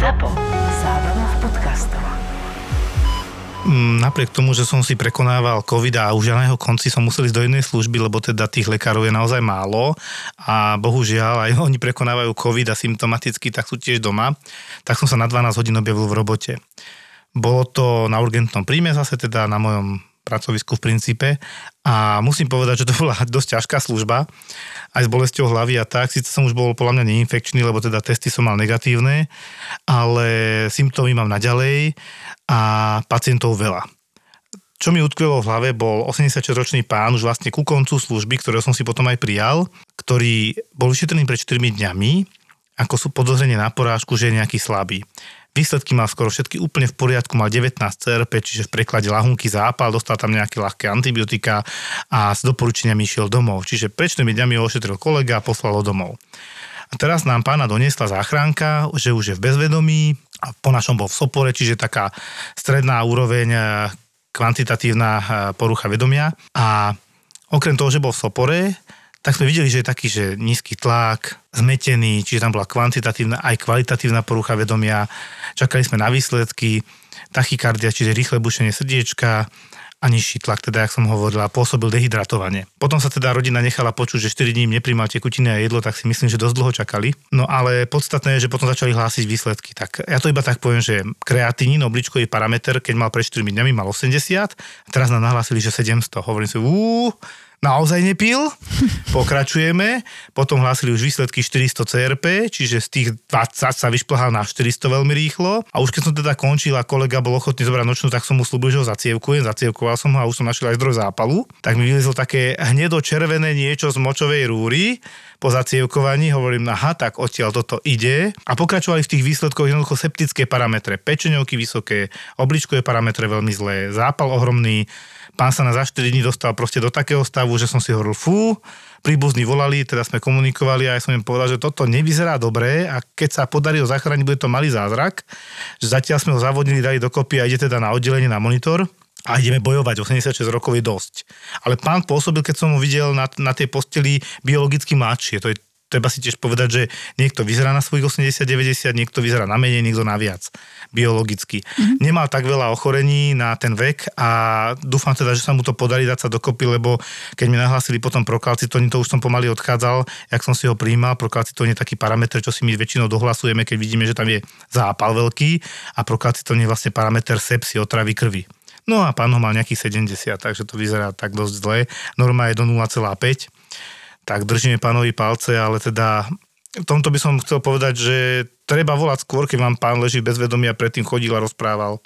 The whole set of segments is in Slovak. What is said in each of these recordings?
ZAPO. Mm, Napriek tomu, že som si prekonával COVID a už na jeho konci som musel ísť do jednej služby, lebo teda tých lekárov je naozaj málo a bohužiaľ aj oni prekonávajú COVID a symptomaticky, tak sú tiež doma, tak som sa na 12 hodín objavil v robote. Bolo to na urgentnom príjme zase teda na mojom pracovisku v princípe a musím povedať, že to bola dosť ťažká služba, aj s bolesťou hlavy a tak. Sice som už bol podľa mňa neinfekčný, lebo teda testy som mal negatívne, ale symptómy mám naďalej a pacientov veľa. Čo mi utkvelo v hlave, bol 86-ročný pán, už vlastne ku koncu služby, ktorého som si potom aj prijal, ktorý bol vyšetrený pred 4 dňami, ako sú podozrenie na porážku, že je nejaký slabý. Výsledky mal skoro všetky úplne v poriadku, mal 19 CRP, čiže v preklade lahunky zápal, dostal tam nejaké ľahké antibiotika a s doporučeniami išiel domov. Čiže 4 dňami ho ošetril kolega a poslal ho domov. A teraz nám pána doniesla záchranka, že už je v bezvedomí a po našom bol v sopore, čiže taká stredná úroveň e, kvantitatívna e, porucha vedomia. A okrem toho, že bol v sopore, tak sme videli, že je taký, že nízky tlak, zmetený, čiže tam bola kvantitatívna aj kvalitatívna porucha vedomia. Čakali sme na výsledky, tachykardia, čiže rýchle bušenie srdiečka a nižší tlak, teda, jak som hovorila, pôsobil dehydratovanie. Potom sa teda rodina nechala počuť, že 4 dní nepríjmal tekutiny a jedlo, tak si myslím, že dosť dlho čakali. No ale podstatné je, že potom začali hlásiť výsledky. Tak ja to iba tak poviem, že kreatínin, obličkový parameter, keď mal pred 4 dňami, mal 80 a teraz nám nahlásili, že 700. Hovorím si, úúú, naozaj nepil. Pokračujeme. Potom hlásili už výsledky 400 CRP, čiže z tých 20 sa vyšplhal na 400 veľmi rýchlo. A už keď som teda končil a kolega bol ochotný zobrať nočnú, tak som mu slúbil, že ho zacievkujem. Zacievkoval som ho a už som našiel aj zdroj zápalu. Tak mi vylezlo také hnedo-červené niečo z močovej rúry po zacievkovaní, hovorím, aha, tak odtiaľ toto ide. A pokračovali v tých výsledkoch jednoducho septické parametre, pečeňovky vysoké, obličkové parametre veľmi zlé, zápal ohromný, pán sa na za 4 dní dostal proste do takého stavu, že som si hovoril, fú, príbuzní volali, teda sme komunikovali a ja som im povedal, že toto nevyzerá dobre a keď sa podarí ho zachrániť, bude to malý zázrak. Že zatiaľ sme ho zavodnili, dali dokopy a ide teda na oddelenie na monitor a ideme bojovať. 86 rokov je dosť. Ale pán pôsobil, keď som ho videl na, na tej posteli biologicky mladšie. To je treba si tiež povedať, že niekto vyzerá na svojich 80-90, niekto vyzerá na menej, niekto na viac biologicky. Mm-hmm. Nemal tak veľa ochorení na ten vek a dúfam teda, že sa mu to podarí dať sa dokopy, lebo keď mi nahlásili potom prokalcitóny, to už som pomaly odchádzal, jak som si ho príjmal. Prokalcitón je taký parameter, čo si my väčšinou dohlasujeme, keď vidíme, že tam je zápal veľký a prokalcitón je vlastne parameter sepsy, otravy krvi. No a pán ho mal nejakých 70, takže to vyzerá tak dosť zle. Norma je do 0,5 tak držíme pánovi palce, ale teda v tomto by som chcel povedať, že treba volať skôr, keď vám pán leží bez vedomia, predtým chodil a rozprával.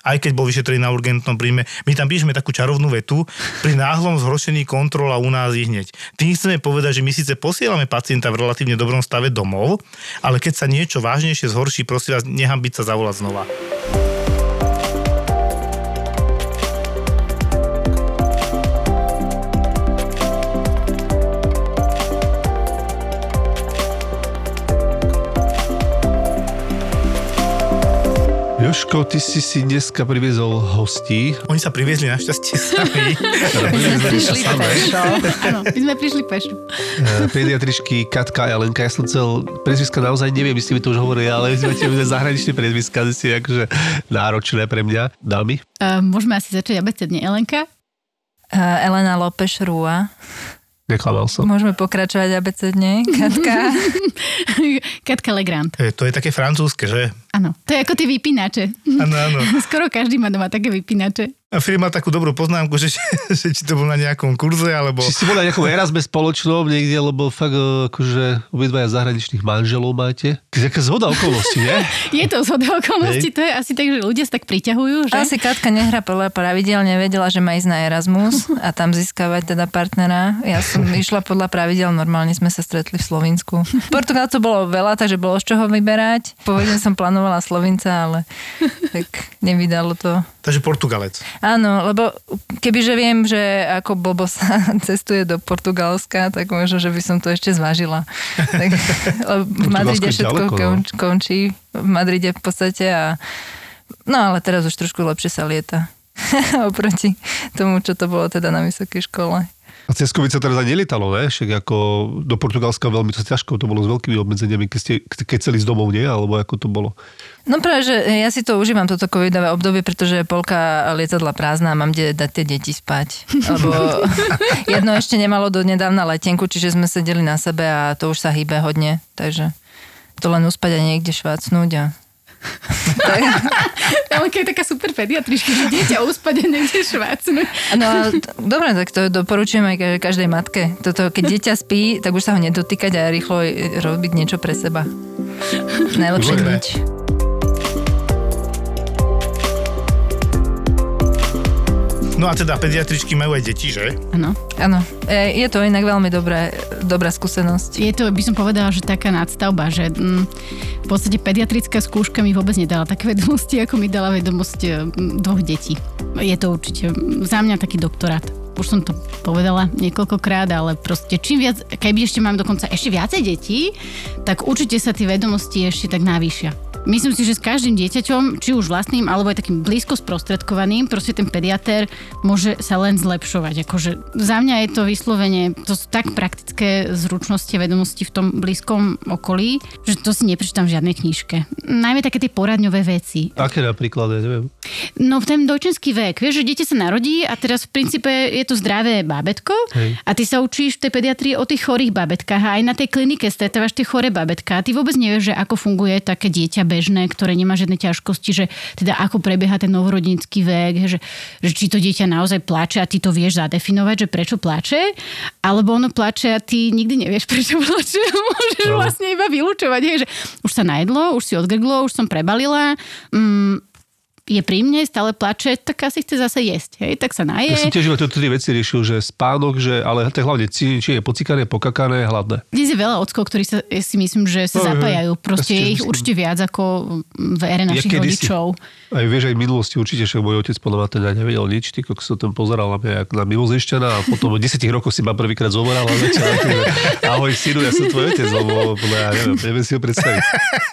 Aj keď bol vyšetrený na urgentnom príjme. My tam píšeme takú čarovnú vetu, pri náhlom zhoršení kontrola u nás ich hneď. Tým chceme povedať, že my síce posielame pacienta v relatívne dobrom stave domov, ale keď sa niečo vážnejšie zhorší, prosím vás, nechám byť sa zavolať znova. Joško, ty si si dneska priviezol hostí. Oni sa priviezli našťastie sami. My sme prišli pešo. Áno, my sme prišli pešo. Eh, Pediatričky Katka a Lenka. Ja som chcel, prezviska naozaj neviem, my ste mi to už hovorili, ale my sme tie zahraničné prezviska, si akože náročné pre mňa. Dámy? Uh, môžeme asi začať abecedne. Elenka? Uh, Elena Lopeš Rúa. Neklamal som. Môžeme pokračovať abecedne. Katka. Katka Legrand. E, to je také francúzske, že? Áno, to je ako tie vypínače. Áno, áno. Skoro každý má doma také vypínače. A Filip má takú dobrú poznámku, že, že či to bol na nejakom kurze, alebo... Či si bol na nejakom Erasme spoločnom niekde, lebo fakt e, akože obidvaja zahraničných manželov máte. Jaká zhoda okolností, nie? Je to zhoda okolností, to je asi tak, že ľudia sa tak priťahujú, že? Asi Katka nehrá podľa pravidel, nevedela, že má ísť na Erasmus a tam získavať teda partnera. Ja som išla podľa pravidel, normálne sme sa stretli v Slovensku. Portugal to bolo veľa, takže bolo z čoho vyberať. Pôvodne som plánovala Slovinca, ale tak nevydalo to. Takže Portugalec. Áno, lebo kebyže viem, že ako Bobo sa cestuje do Portugalska, tak možno, že by som to ešte zvážila. Tak, lebo v Madride všetko ďaleko, no. konč, končí. V Madride v podstate a no ale teraz už trošku lepšie sa lieta oproti tomu, čo to bolo teda na vysokej škole. A cez COVID sa teraz aj nelietalo, ne? Však ako do Portugalska veľmi to ťažko, to bolo s veľkými obmedzeniami, keď, ste, keď chceli z domov, nie? Alebo ako to bolo? No práve, že ja si to užívam, toto covidové obdobie, pretože je polka lietadla prázdna a mám kde dať tie deti spať. Lebo jedno ešte nemalo do nedávna letenku, čiže sme sedeli na sebe a to už sa hýbe hodne. Takže to len uspať a niekde švácnúť a Ale keď je taká super pediatrička, že dieťa uspať a niekde švácnuť. No a t- dobre, tak to doporučujem aj ka- každej matke. Toto, keď dieťa spí, tak už sa ho nedotýkať a rýchlo robiť niečo pre seba. Najlepšie nič. No a teda pediatričky majú aj deti, že? Áno. Áno, E, je to inak veľmi dobré, dobrá skúsenosť. Je to, by som povedala, že taká nadstavba, že mm, v podstate pediatrická skúška mi vôbec nedala také vedomosti, ako mi dala vedomosť mm, dvoch detí. Je to určite za mňa taký doktorát. Už som to povedala niekoľkokrát, ale proste čím viac, keby ešte mám dokonca ešte viacej detí, tak určite sa tie vedomosti ešte tak navýšia. Myslím si, že s každým dieťaťom, či už vlastným, alebo aj takým blízko sprostredkovaným, proste ten pediatér môže sa len zlepšovať. Akože za mňa je to vyslovene, to sú tak praktické zručnosti a vedomosti v tom blízkom okolí, že to si neprečítam v žiadnej knižke. Najmä také tie poradňové veci. Aké napríklad, ja neviem. No v ten dojčenský vek, vieš, že dieťa sa narodí a teraz v princípe je to zdravé bábetko Hej. a ty sa učíš v tej pediatrii o tých chorých babetkách a aj na tej klinike stretávaš tie choré babetka a ty vôbec nevieš, že ako funguje také dieťa bežné, ktoré nemá žiadne ťažkosti, že teda ako prebieha ten novorodnícky vek, že, že či to dieťa naozaj plače a ty to vieš zadefinovať, že prečo plače, alebo ono plače a ty nikdy nevieš, prečo plače. Môžeš No. vlastne iba vylúčovať, hej, že už sa najedlo, už si odgrglo, už som prebalila, mm, je pri mne, stále plače, tak asi chce zase jesť, hej, tak sa naje. Ja som tiež iba tieto tri veci riešil, že spánok, že, ale tak hlavne či, či je pocikané, pokakané, hladné. Dnes je veľa ockov, ktorí sa, ja si myslím, že sa No, zapájajú. Proste Ja si je ich myslím. určite viac ako v ére našich kedysi. rodičov. Aj vieš, aj v minulosti určite, že môj otec podľa mňa teda nevedel nič, ty kokos sa tam pozeral na mňa ako na mimozešťana a potom v 10 rokoch si ma prvýkrát zomoral a večer, ahoj synu, ja som tvoj otec, lebo ja neviem, neviem si ho predstaviť.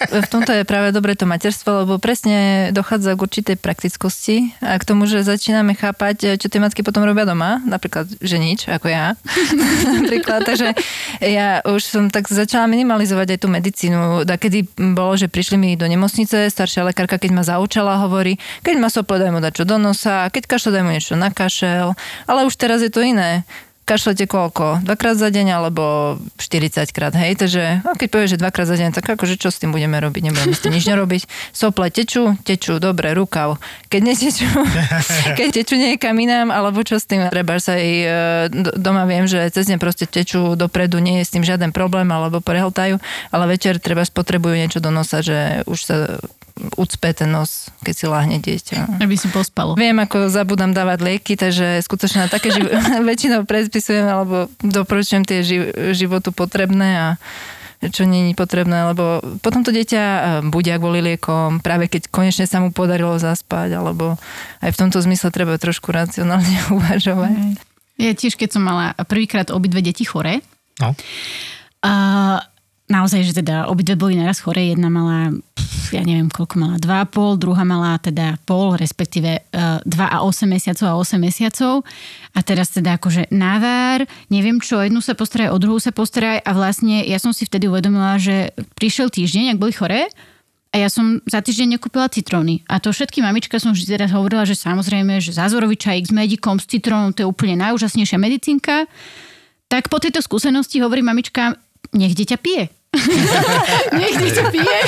V tomto je práve dobre to materstvo, lebo presne dochádza k určitej praktickosti a k tomu, že začíname chápať, čo tie matky potom robia doma, napríklad, že nič, ako ja. napríklad, takže ja už som tak začala minimalizovať aj tú medicínu. kedy bolo, že prišli mi do nemocnice, staršia lekárka, keď ma zaučala, hovorí, keď má sople, daj mu dať čo do nosa, keď kašle, daj mu niečo na kašel, ale už teraz je to iné kašlete koľko? Dvakrát za deň alebo 40 krát, hej? Takže no, keď povieš, že dvakrát za deň, tak akože čo s tým budeme robiť? Nebudeme s tým nič nerobiť. Sople tečú, tečú, dobre, rukav. Keď netečú, keď tečú niekam inám, alebo čo s tým? Treba sa aj e, do- doma viem, že cez deň proste tečú dopredu, nie je s tým žiaden problém, alebo prehltajú, ale večer treba spotrebujú niečo do nosa, že už sa ucpe ten nos, keď si láhne dieťa. Aby si pospalo. Viem, ako zabudám dávať lieky, takže skutočne na také živ- väčšinou predpisujem alebo doporučujem tie ži- životu potrebné a čo nie je potrebné, lebo potom to dieťa eh, budia kvôli liekom, práve keď konečne sa mu podarilo zaspať, alebo aj v tomto zmysle treba trošku racionálne uvažovať. Ja tiež, keď som mala prvýkrát obidve deti chore, No. A naozaj, že teda obidve boli naraz chore. Jedna mala, pf, ja neviem, koľko mala, 2,5, druhá mala teda pol, respektíve uh, 2 a 8 mesiacov a 8 mesiacov. A teraz teda akože návár, neviem čo, jednu sa postaraj, o druhú sa postaraj a vlastne ja som si vtedy uvedomila, že prišiel týždeň, ak boli choré, a ja som za týždeň nekúpila citróny. A to všetky mamička som vždy teraz hovorila, že samozrejme, že zázorový čajík s medikom, s citrónom, to je úplne najúžasnejšia medicínka. Tak po tejto skúsenosti hovorí mamička, nech dieťa pije. nech dieťa pije.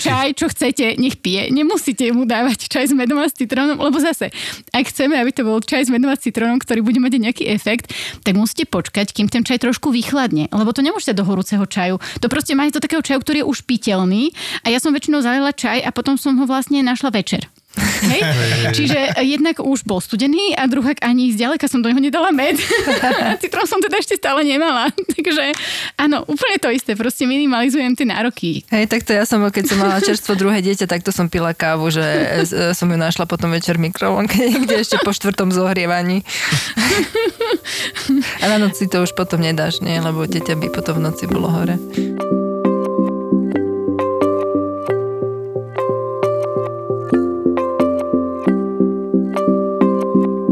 Čaj, čo chcete, nech pije. Nemusíte mu dávať čaj s medom a s citrónom, lebo zase, ak chceme, aby to bol čaj s medom a s citrónom, ktorý bude mať nejaký efekt, tak musíte počkať, kým ten čaj trošku vychladne. Lebo to nemôžete do horúceho čaju. To proste máte do takého čaju, ktorý je už piteľný. A ja som väčšinou zalila čaj a potom som ho vlastne našla večer. Hej? Čiže jednak už bol studený a druhák ani zďaleka som do neho nedala med. Citrón som teda ešte stále nemala. Takže áno, úplne to isté. Proste minimalizujem tie nároky. Hej, takto ja som, keď som mala čerstvo druhé dieťa, takto som pila kávu, že e, som ju našla potom večer v mikrovlnke, niekde ešte po štvrtom zohrievaní. A na noci to už potom nedáš, nie? Lebo dieťa by potom v noci bolo hore.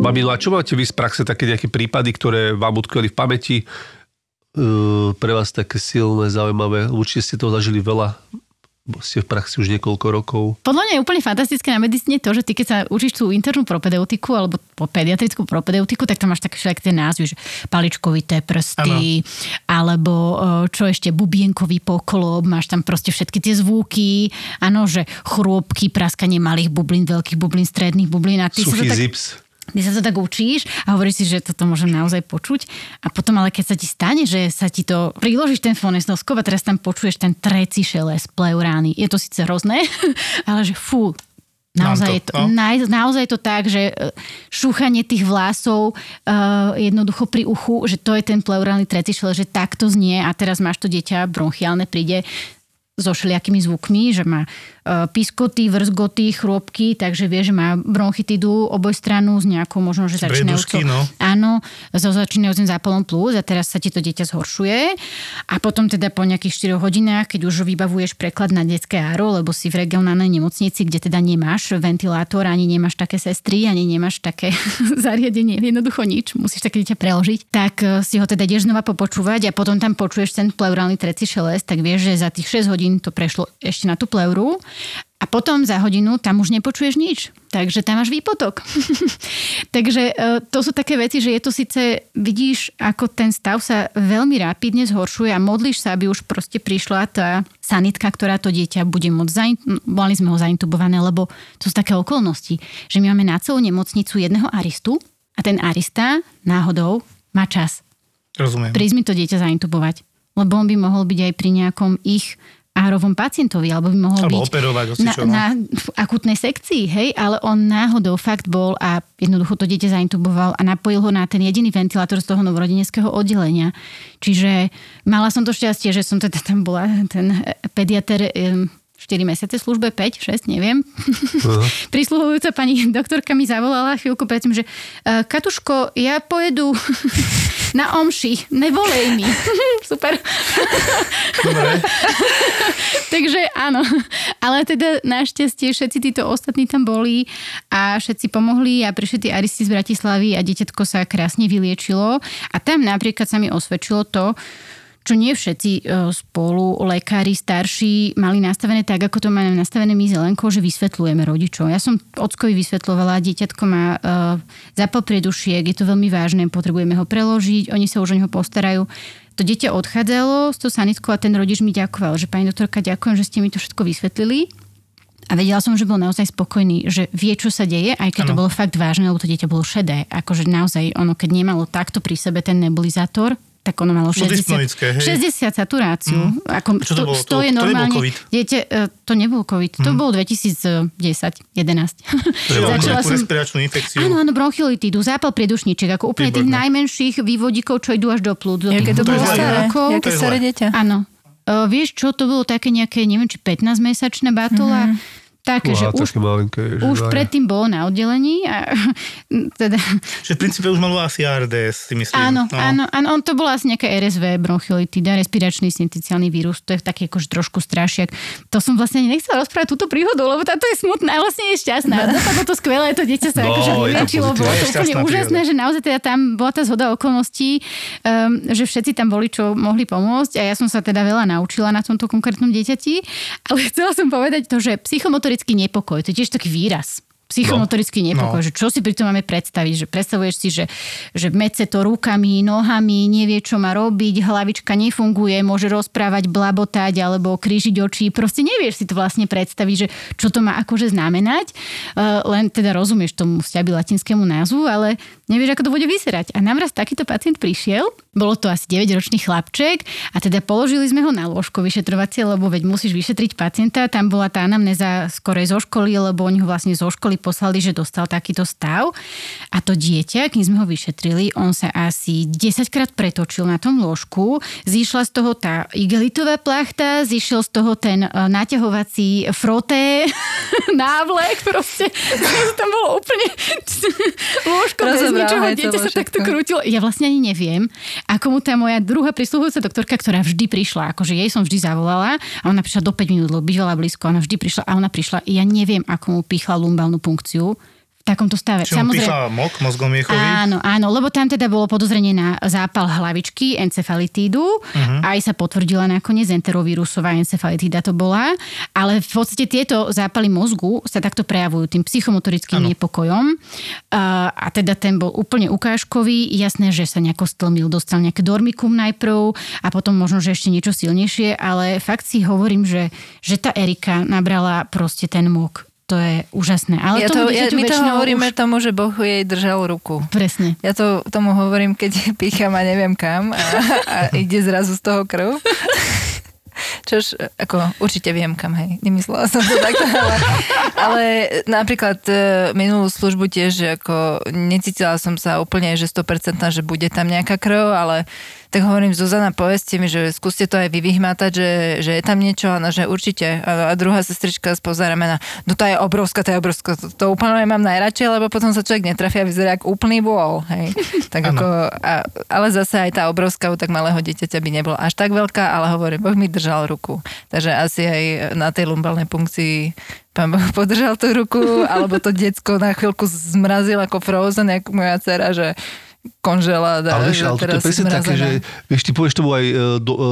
No a čo máte vy z praxe také nejaké prípady, ktoré vám utkveli v pamäti? Pre vás také silné, zaujímavé. Určite ste toho zažili veľa. Ste v praxi už niekoľko rokov. Podľa mňa je úplne fantastické na medicíne to, že ty keď sa učíš tú internú propedeutiku alebo po pediatrickú propedeutiku, tak tam máš také všetky tie názvy, že paličkovité prsty, alebo e, čo ešte, bubienkový poklop, máš tam proste všetky tie zvuky, áno, že chrôbky, praskanie malých bublín, veľkých bublín, stredných bublín a ty Suchý to tak zips. Ty sa to tak učíš a hovoríš si, že toto môžem naozaj počuť. A potom ale keď sa ti stane, že sa ti to priložíš ten fonestnoskop a teraz tam počuješ ten treci šelest pleurány. Je to síce hrozné, ale že fú, Naozaj, to, je to, no. naj, naozaj je to tak, že e, šúchanie tých vlasov uh, jednoducho pri uchu, že to je ten pleurálny tretišel, že takto znie a teraz máš to dieťa bronchiálne, príde so všelijakými zvukmi, že má piskoty, vrzgoty, chrôbky, takže vie, že má bronchitidu obojstranu s nejakou možno, že začínajúcou... No. Áno, so začínajúcim zápalom plúc a teraz sa ti to dieťa zhoršuje a potom teda po nejakých 4 hodinách, keď už vybavuješ preklad na detské áro, lebo si v regionálnej nemocnici, kde teda nemáš ventilátor, ani nemáš také sestry, ani nemáš také zariadenie, jednoducho nič, musíš také dieťa preložiť, tak eh, si ho teda ideš znova popočúvať a potom tam počuješ ten pleurálny treci šelest, tak vieš, že za tých 6 hodín to prešlo ešte na tú pleuru a potom za hodinu tam už nepočuješ nič. Takže tam máš výpotok. Takže e, to sú také veci, že je to síce, vidíš, ako ten stav sa veľmi rápidne zhoršuje a modlíš sa, aby už proste prišla tá sanitka, ktorá to dieťa bude môcť zain... Mali sme ho zaintubované, lebo to sú také okolnosti, že my máme na celú nemocnicu jedného aristu a ten arista náhodou má čas Rozumiem. prísť mi to dieťa zaintubovať. Lebo on by mohol byť aj pri nejakom ich árovom pacientovi, alebo by mohol Alebo byť operovať, na, no. na v akutnej sekcii, hej, ale on náhodou fakt bol a jednoducho to dieťa zaintuboval a napojil ho na ten jediný ventilátor z toho novorodeneckého oddelenia. Čiže mala som to šťastie, že som teda tam bola, ten pediater 4 mesiace službe, 5, 6, neviem. Prisluhujúca pani doktorka mi zavolala chvíľku predtým, že "E, Katuško, ja pojedu na omši, nevolej mi. Super. Takže áno, ale teda našťastie všetci títo ostatní tam boli a všetci pomohli a prišli tí aristi z Bratislavy a dieťatko sa krásne vyliečilo a tam napríklad sa mi osvedčilo to, čo nie všetci e, spolu, lekári, starší, mali nastavené tak, ako to máme nastavené my zelenko, že vysvetľujeme rodičom. Ja som ockovi vysvetľovala, dieťatko má uh, zápal priedušiek, je to veľmi vážne, potrebujeme ho preložiť, oni sa už o neho postarajú. To dieťa odchádzalo s tou sanitkou a ten rodič mi ďakoval, že pani doktorka, ďakujem, že ste mi to všetko vysvetlili. A vedela som, že bol naozaj spokojný, že vie, čo sa deje, aj keď to Áno. bolo fakt vážne, lebo to dieťa bolo šedé. Akože naozaj, ono keď nemalo takto pri sebe ten nebulizátor, tak ono malo 60, dyspnoické, hej. 60 saturáciu. Mm. Ako, A čo to bolo? To- je to nebol normálne, COVID? Dieťa, e, to nebol COVID, to bolo 2010, 11. Že mal Začala som- respiračnú infekciu. Áno, áno, bronchiolitídu, zápal priedušniček, ako úplne tých Výborné. najmenších vývodíkov, čo idú až do plúc. Do Jaké tých to bolo staré? Jaké To staré dieťa? Áno. Uh, vieš čo, to bolo také nejaké, neviem, či 15-mesačná batola. Mm-hmm. Také, že už, také malinké. ježiš, už predtým bolo na oddelení a teda, Že v princípe už malo asi ARDS, si myslím. áno, no. áno, áno, on to bola asi nejaká RSV, bronchiolitida, respiračný syncytiálny vírus, to je taký akože trošku strašiak. To som vlastne nechcela rozprávať túto príhodu, lebo táto je smutná vlastne je šťastná. Dopadlo to skvelé, to dieťa sa No, akože vyliečilo, bolo Je to úplne úžasné, príhoda. že naozaj teda tam bola tá zhoda okolností, um, že všetci tam boli, čo mohli pomôcť a ja som sa teda veľa naučila na tomto konkrétnom dieťati, ale chcela som povedať to, že psychomotorický nepokoj, to je tiež taký výraz. Psychomotorický nepokoj, No. že čo si pri tom máme predstaviť, že predstavuješ si, že, že mece to rukami, nohami, nevie, čo má robiť, hlavička nefunguje, môže rozprávať, blabotať alebo krížiť oči, proste nevieš si to vlastne predstaviť, že čo to má akože znamenať, Uh, len teda rozumieš tomu vzťahy latinskému názvu, ale nevieš, ako to bude vyzerať. A nám raz takýto pacient prišiel, bolo to asi 9-ročný chlapček a teda položili sme ho na lôžko vyšetrovacie, lebo veď musíš vyšetriť pacienta, tam bola tá anamnéza skorej zo školy, lebo oni ho vlastne zo školy poslali, že dostal takýto stav. A to dieťa, kým sme ho vyšetrili, on sa asi 10 krát pretočil na tom lôžku, zišla z toho tá igelitová plachta, zišiel z toho ten e, naťahovací froté, návlek proste. tam bolo úplne lôžko bez Rozobral, ničoho, hej, dieťa sa takto krútilo. Ja vlastne ani neviem, ako mu tá moja druhá prisluhujúca doktorka, ktorá vždy prišla, akože jej som vždy zavolala a ona prišla do 5 minút, lebo bývala blízko, ona vždy prišla a ona prišla, ja neviem, ako mu pichla lumbálnu punkciu v takomto stave. On pichla mok mozgom miechovi? Áno, áno, lebo tam teda bolo podozrenie na zápal hlavičky, encefalitídu. Uh-huh. Aj sa potvrdila nakoniec enterovírusová encefalitída to bola. Ale v podstate tieto zápaly mozgu sa takto prejavujú tým psychomotorickým ano. nepokojom. Uh, a teda ten bol úplne ukážkový. Jasné, že sa nejako stlmil, dostal nejaké dormikum najprv a potom možno, že ešte niečo silnejšie, ale fakt si hovorím, že, že tá Erika nabrala proste ten mok to je úžasné. Ale ja to, ja, my to hovoríme už... tomu, že Boh jej držal ruku. Presne. Ja to tomu hovorím, keď pícham a neviem kam a, a ide zrazu z toho krv. Čož, ako, určite viem kam, hej. Nemyslela som to takto, ale, ale napríklad e, minulú službu tiež, ako necítila som sa úplne, že 100% že bude tam nejaká krv, ale tak hovorím, Zuzana, povedzte mi, že skúste to aj vy vyhmátať, že, že je tam niečo, a že určite. A, a druhá sestrička spoza ramena, no tá je obrovská, tá je obrovská, to, to úplne mám najradšej, lebo potom sa človek netrafia a vyzerá ako úplný bol, hej. Tak ako, a, ale zase aj tá obrovská u tak malého dieťaťa by nebola až tak veľká, ale hovorím, Boh mi držal ruku. Takže asi aj na tej lumbalnej funkcii pán Boh podržal tú ruku, alebo to decko na chvíľku zmrazil ako Frozen, ako moja dcera, že konžela. Ale vieš, ale to je presne také, že vieš, ty povieš tomu aj e, do, uh,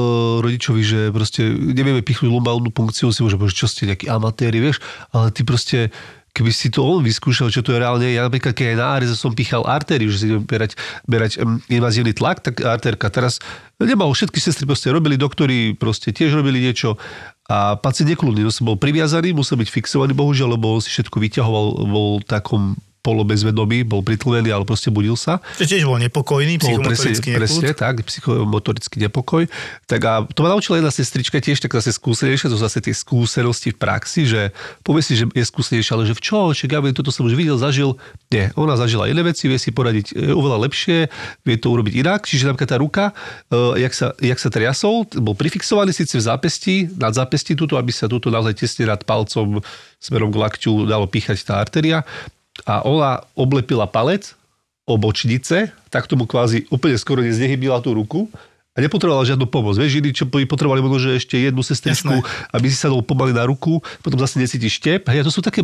rodičovi, že proste nevieme pichnúť lumbálnu funkciu, si môže povedať, čo ste nejakí amatéri, vieš, ale ty proste keby si to on vyskúšal, čo to je reálne, ja napríklad, keď aj na Areze som pichal artériu, že si idem berať, berať um, invazívny tlak, tak artérka teraz nemal všetky sestry proste robili, doktori proste tiež robili niečo a pacient nekludný, no som bol priviazaný, musel byť fixovaný, bohužiaľ, lebo on si všetko vyťahoval, bol takom polobezvedomý, bol pritlmený, ale proste budil sa. Čiže tiež bol nepokojný, psychomotorický bol presne, presne, tak, psychomotorický nepokoj. Tak a to ma naučila jedna sestrička tiež tak zase skúsenejšia, to zase tie skúsenosti v praxi, že povie si, že je skúsenejšia, ale že v čo, že ja toto som už videl, zažil. Nie, ona zažila iné veci, vie si poradiť e, oveľa lepšie, vie to urobiť inak. Čiže napríklad tá ruka, e, jak sa, jak sa triasol, bol prifixovaný síce v zápesti, nad zápesti túto, aby sa túto naozaj tesne nad palcom smerom k lakťu dalo píchať tá artéria a ona oblepila palec o bočnice, tak tomu kvázi úplne skoro neznehybila tú ruku a nepotrebovala žiadnu pomoc. Vieš, iní, čo by potrebovali možno, že ešte jednu sestričku, Jasné. aby si sa dal pomaly na ruku, potom zase necítiš štep. Hej, to sú také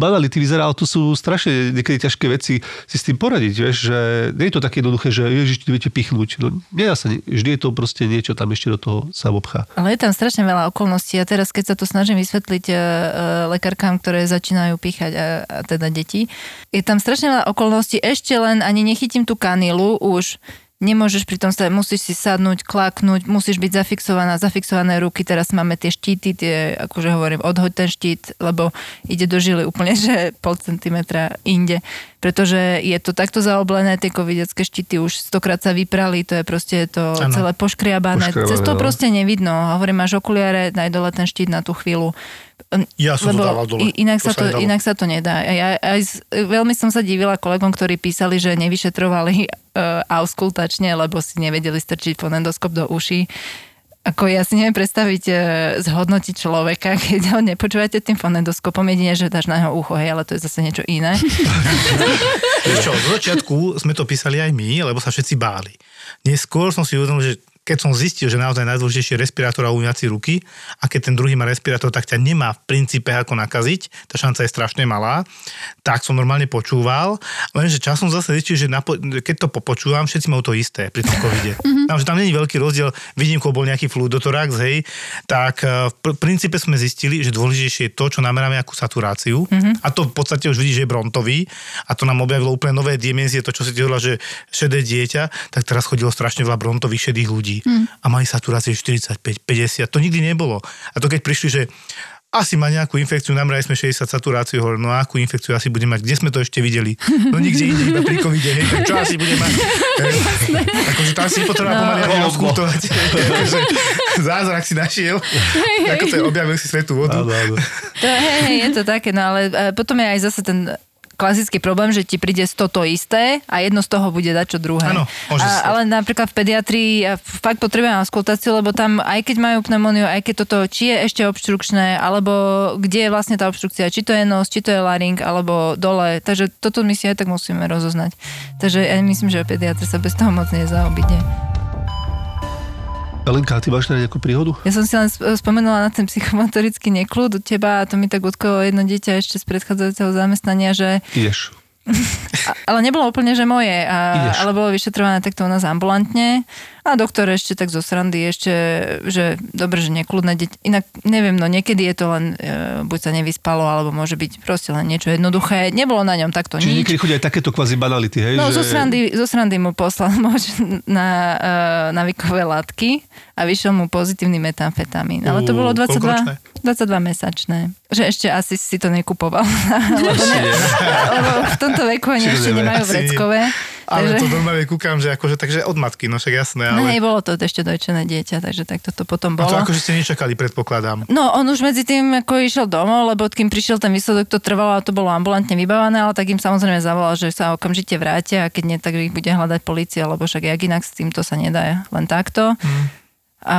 banality, vyzerá, ale to sú strašne niekedy ťažké veci si s tým poradiť. Vieš, že nie je to také jednoduché, že ježiš, viete pichnúť. No, nedá sa, vždy je to proste niečo tam ešte do toho sa obchá. Ale je tam strašne veľa okolností a teraz, keď sa to snažím vysvetliť uh, lekárkám, ktoré začínajú píchať a, a teda deti, je tam strašne veľa okolností, ešte len ani nechytím tú kanilu už nemôžeš pri tom stať, musíš si sadnúť, klaknúť, musíš byť zafixovaná, zafixované ruky, teraz máme tie štíty, tie, akože hovorím, odhoď ten štít, lebo ide do žily úplne, že pol centimetra inde, pretože je to takto zaoblené, tie covidecké štíty už stokrát sa vyprali, to je proste to ano. celé poškriabané, poškriabané cez to proste nevidno, hovorím, máš okuliare, daj dole ten štít na tú chvíľu, ja som Lebo to dával dole. Inak, to sa to, inak sa to nedá. Ja, aj, veľmi som sa divila kolegom, ktorí písali, že nevyšetrovali uh, auskultačne, lebo si nevedeli strčiť fonendoskop do uší. Ako ja si neviem predstaviť, uh, zhodnotiť človeka, keď ho nepočúvate tým fonendoskopom, jedine, že dáš na jeho ucho, hej, ale to je zase niečo iné. Čo, z začiatku sme to písali aj my, lebo sa všetci báli. Neskôr som si uvedomil, že keď som zistil, že naozaj najdôležitejšie je respirátor a umývací ruky a keď ten druhý má respirátor, tak ťa nemá v princípe ako nakaziť, tá šanca je strašne malá, tak som normálne počúval, lenže časom zase zistil, že napo- keď to popočúvam, všetci majú to isté pri tom covide. Mm-hmm. Tam, že tam není veľký rozdiel, výnimkou bol nejaký fluidotorax, hej, tak e, v pr- princípe sme zistili, že dôležitejšie je to, čo nameráme akú saturáciu mm-hmm. a to v podstate už vidíš, že je brontový a to nám objavilo úplne nové dimenzie, to čo si hovorila, že šedé dieťa, tak teraz chodilo strašne veľa brontových šedých ľudí mm. a mali saturácie 45, 50. To nikdy nebolo. A to keď prišli, že asi má nejakú infekciu, namerali sme 60 saturáciu, hovorím, no akú infekciu asi bude mať, kde sme to ešte videli? No nikde inde, iba pri covide, hej, čo asi bude mať? akože to asi potreba no. pomaly ani rozkultovať. akože, zázrak si našiel, ako to je, objavil si svetú vodu. To, hej, hej, je to také, no ale e, potom je aj zase ten klasický problém, že ti príde z toto isté a jedno z toho bude dať čo druhé. Áno, a, ale napríklad v pediatrii ja fakt potrebujem auskultáciu, lebo tam aj keď majú pneumóniu, aj keď toto, či je ešte obštrukčné, alebo kde je vlastne tá obštrukcia, či to je nos, či to je laring, alebo dole. Takže toto my si aj tak musíme rozoznať. Takže ja myslím, že pediatr sa bez toho moc nezaobíde. Lenka, a ty máš nejakú príhodu? Ja som si len sp- spomenula na ten psychomotorický neklud u teba a to mi tak utkolo jedno dieťa ešte z predchádzajúceho zamestnania, že Ideš. Ale nebolo úplne, že moje, a, Ideš. ale bolo vyšetrované takto u nás ambulantne a doktor ešte tak zo srandy ešte, že dobre, že nekľudné deti. Inak neviem, no niekedy je to len, e, buď sa nevyspalo, alebo môže byť proste len niečo jednoduché. Nebolo na ňom takto Čiže nič. niekedy chodia aj takéto kvazi banality, hej? No, že... zo, srandy, zo srandy mu poslal moč na uh, navykové látky a vyšiel mu pozitívny metamfetamín. Ale to bolo koľkoročné? 22, 22 mesačné. Že ešte asi si to nekupoval. lebo, ne, lebo v tomto veku Čiže ešte nemajú vreckové. Ale takže- to normálne kúkam, že akože, takže od matky, no však jasné, No ale... hej, bolo to ešte dojčené dieťa, takže tak toto potom a to bolo. akože ste nečakali, predpokladám. No, on už medzi tým ako išiel domov, lebo kým prišiel ten výsledok, to trvalo a to bolo ambulantne vybavané, ale tak im samozrejme zavolal, že sa okamžite vrátia a keď nie, tak ich bude hľadať policia, lebo však jak inak s týmto sa nedá len takto. Mm. A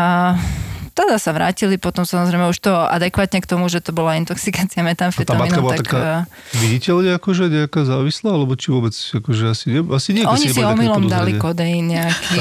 teda sa vrátili, potom samozrejme už to adekvátne k tomu, že to bola intoxikácia A tá matka metamfetamínom, bola tak taká eh, viditeľne akože nejaká závislá, alebo či vôbec akože asi, nie, asi nie. oni si omylom dali kod. kodeín nejaký.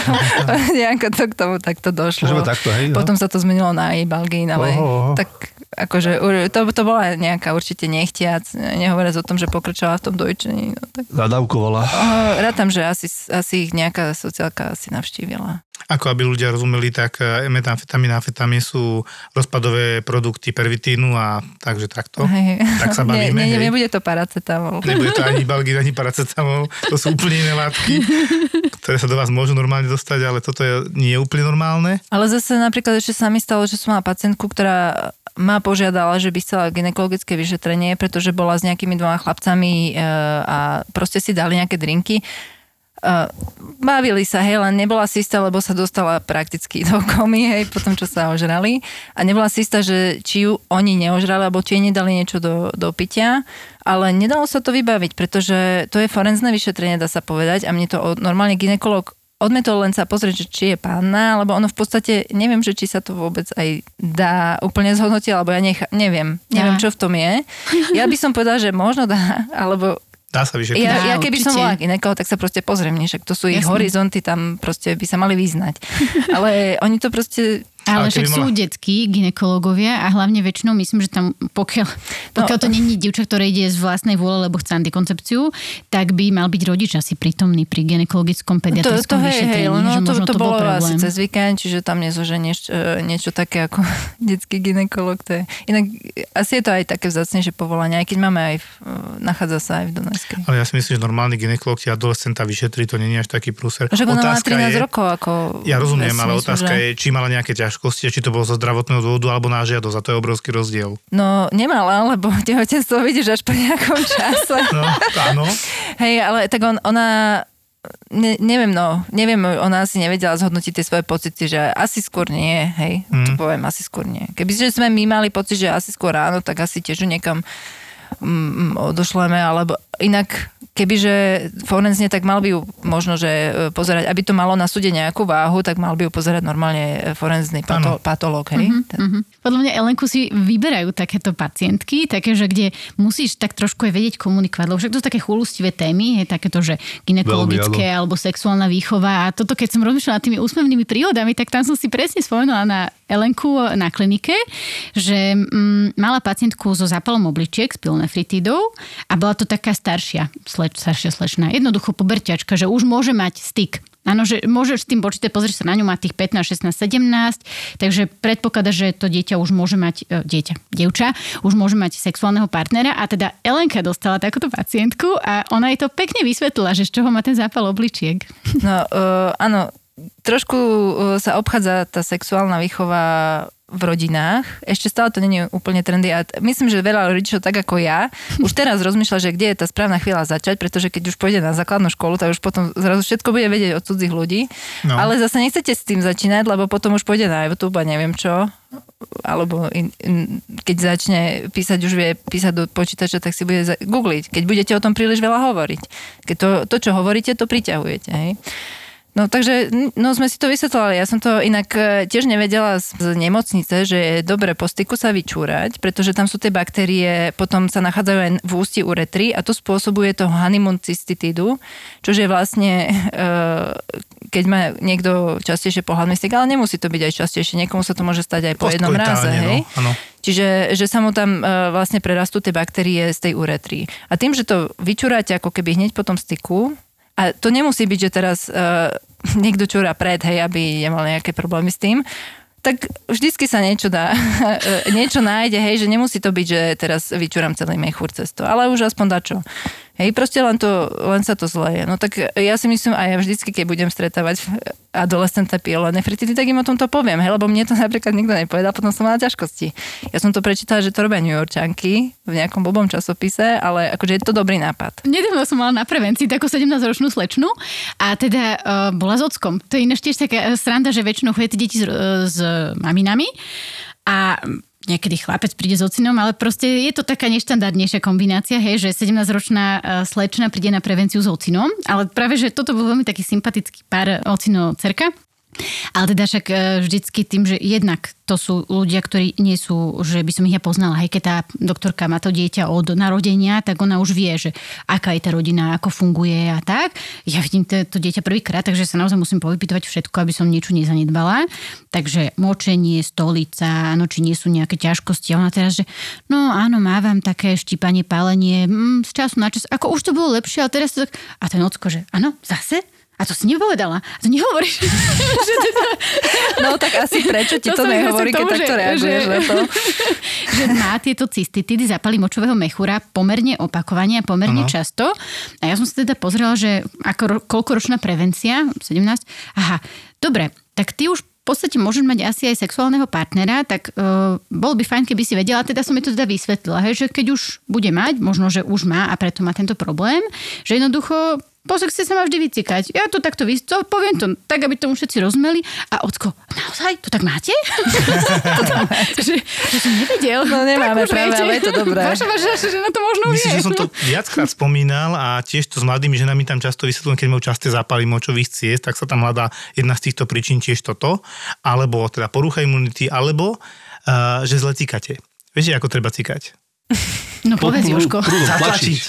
Nejako to k tomu takto došlo. Takto, hej? aha. Potom sa to zmenilo na ibalgín, ale Oho, oho. tak akože to, to bola nejaká určite nechtiac, nehovoriac o tom, že pokračovala v tom dojčení. No, tak, Nadávkovala. oh, rátam, že asi, asi ich nejaká sociálka asi navštívila. Ako aby ľudia rozumeli, tak eh, metamfetamín a amfetamín sú rozpadové produkty pervitínu a takže takto. Hej. Tak sa bavíme, nie, nie, hej. nebude to paracetamol. Nebude to ani balgín, ani paracetamol, to sú úplne iné látky, ktoré sa do vás môžu normálne dostať, ale toto je, nie je úplne normálne. Ale zase napríklad ešte sa mi stalo, že som mala pacientku, ktorá ma požiadala, že by chcela ginekologické vyšetrenie, pretože bola s nejakými dvoma chlapcami e, a proste si dali nejaké drinky. E, bavili sa, hej, len nebola si lebo sa dostala prakticky do komy, hej, po tom, čo sa ožrali. A nebola si istá, že či ju oni neožrali, alebo či jej nedali niečo do, do pitia. Ale nedalo sa to vybaviť, pretože to je forenzné vyšetrenie, dá sa povedať. A mne to normálne ginekolog odmetol len sa pozrieť, že či je panna, alebo ono v podstate, neviem, že či sa to vôbec aj dá úplne zhodnotiť, alebo ja necha, neviem, neviem, Dá. čo v tom je. Ja by som povedala, že možno dá, alebo Dá sa vyšetriť. ja, ja keby som určite. bola ginekolog, tak sa proste pozriem, nie? však to sú ich Jasné. horizonty, tam proste by sa mali vyznať. Ale oni to proste Ale Ale však keby sú mala- detskí ginekológovia a hlavne väčšinou myslím, že tam pokiaľ, pokiaľ to není dievča, ktoré ide z vlastnej vôle, lebo chce antikoncepciu, tak by mal byť rodič asi prítomný pri ginekologickom To, pediatrickom to hej, vyšetrení. hej, že no, to, možno to, bolo bol asi problém. cez víkend, čiže tam nezoženieš e, niečo také ako detský ginekolog. To je. Inak asi je to aj také vzácnejšie povolanie, aj keď máme aj, v, e, nachádza sa aj v Dunajskej. Ale ja si myslím, že normálny ginekolog ti adolescenta vyšetrí, to je až taký prúser. Však ona má 13 je, rokov ako... Ja rozumiem, ale otázka že- je, či mala nejaké ťažkosti, a či to bolo zo zdravotného dôvodu alebo na žiadosť. A to je obrovský rozdiel. No nemala, lebo tehotenstvo vidíš až po nejakom čase. No, áno. Hej, ale tak on, ona... Ne, neviem, no, neviem, ona asi nevedela zhodnotiť tie svoje pocity, že asi skôr nie, hej, mm. to poviem, asi skôr nie. Keby že sme my mali pocit, že asi skôr áno, tak asi tiež ju niekam mm, odošleme, alebo inak, kebyže forenzne, tak mal by ju možno, že e, pozerať, aby to malo na súde nejakú váhu, tak mal by ju pozerať normálne e, forenzný pato, patológ, hej. Mm-hmm. Mhm. Podľa mňa Elenku si vyberajú takéto pacientky, také, že kde musíš tak trošku aj vedieť komunikovať, lebo však to sú také chulustivé témy, je takéto, že ginekologické Veľmi, alebo sexuálna výchova a toto, keď som rozmýšľala nad tými úsmevnými príhodami, tak tam som si presne spomenula na Elenku na klinike, že mm, mala pacientku so zápalom obličiek s pilonefritidou a bola to taká staršia, sleč, staršia slečna, jednoducho poberťačka, že už môže mať styk Áno, že môžeš s tým počítať, pozrieš sa na ňu, má tých 15, 16, 17, takže predpoklada, že to dieťa už môže mať, e, dieťa, dievča, už môže mať sexuálneho partnera a teda Elenka dostala takúto pacientku a ona jej to pekne vysvetlila, že z čoho má ten zápal obličiek. No, uh, áno, trošku uh, sa obchádza tá sexuálna výchova v rodinách. Ešte stále to není úplne trendy a myslím, že veľa rodičov tak ako ja už teraz rozmýšľa, že kde je tá správna chvíľa začať, pretože keď už pôjde na základnú školu, tak už potom zrazu všetko bude vedieť od cudzích ľudí. No. Ale zase nechcete s tým začínať, lebo potom už pôjde na YouTube a neviem čo. Alebo in, in, keď začne písať, už vie písať do počítača, tak si bude za- googliť. Keď budete o tom príliš veľa hovoriť. Keď to, to čo hovoríte, to priťahujete. Hej? No takže, no sme si to vysvetlali. Ja som to inak e, tiež nevedela z, z nemocnice, že je dobre po styku sa vyčúrať, pretože tam sú tie baktérie, potom sa nachádzajú aj v ústi uretry a to spôsobuje toho honeymoon cystitídu, čo je vlastne, e, keď má niekto častejšie pohľadný styk, ale nemusí to byť aj častejšie, niekomu sa to môže stať aj po jednom raze, Postkoitálne, hej? No, áno. Čiže že sa mu tam e, vlastne prerastú tie baktérie z tej uretry. A tým, že to vyčúrate ako keby hneď po tom styku, a to nemusí byť, že teraz uh, niekto čúra pred, hej, aby nemal nejaké problémy s tým, tak vždycky sa niečo dá, niečo nájde, hej, že nemusí to byť, že teraz vyčúram celý mechúr cez to, ale už aspoň dačo. Hej, proste len, to, len sa to zleje. No tak ja si myslím, aj ja vždycky, keď budem stretávať adolescenta pielonefritity, tak im o tom to poviem, hej, lebo mne to napríklad nikto nepovedal, potom som mala ťažkosti. Ja som to prečítala, že to robia New Yorkčanky v nejakom blbom časopise, ale akože je to dobrý nápad. Nedávno som mala na prevencii takú 17-ročnú slečnu a teda uh, bola s ockom. To je ináč tiež taká sranda, že väčšinou chodí deti s, s maminami a niekedy chlapec príde s ocinom, ale proste je to taká neštandardnejšia kombinácia, hej, že 17-ročná slečna príde na prevenciu s ocinom, ale práve, že toto bol veľmi taký sympatický pár ocino-cerka. Ale teda však e, vždycky tým, že jednak to sú ľudia, ktorí nie sú, že by som ich ja poznala, aj keď tá doktorka má to dieťa od narodenia, tak ona už vie, že aká je tá rodina, ako funguje a tak. Ja vidím to, to dieťa prvýkrát, takže sa naozaj musím povypytovať všetko, aby som niečo nezanedbala. Takže močenie, stolica, no či nie sú nejaké ťažkosti. A ona teraz, že no áno, mávam také štípanie, pálenie, mm, z času na čas, ako už to bolo lepšie, ale teraz to tak... A ten ocko, že áno, zase? A to si nepovedala. A to nehovoríš. že teda... No tak asi prečo ti to, To nehovorí, keď tomu, takto že- reaguješ že- na to. že má tieto cystitidy, zápaly močového mechúra pomerne opakovane a pomerne Áno. často. A ja som sa teda pozrela, že ako, ro- koľkoročná prevencia, 17, aha, dobre, tak ty už v podstate môžeš mať asi aj sexuálneho partnera, tak uh, bol by fajn, keby si vedela, teda som jej to teda vysvetlila, hej, že keď už bude mať, možno, že už má a preto má tento problém, že jednoducho po sexe sa má vždy vycikať. Ja to takto vys- to, poviem to tak, aby tomu všetci rozumeli. A ocko, naozaj? To tak máte? že, že som nevedel. No nemáme Tak práve, viete. ale je to dobré. Vaša, vaša žena to možno Myslím, vie. že som to viackrát spomínal a tiež to s mladými ženami tam často vysvetľujem, keď majú časté zápaly močových ciest, tak sa tam hľadá jedna z týchto príčin tiež toto, alebo teda porucha imunity, alebo uh, že zle cikate. Viete, ako treba cikať? No povedz, prúdom Zatlačiť.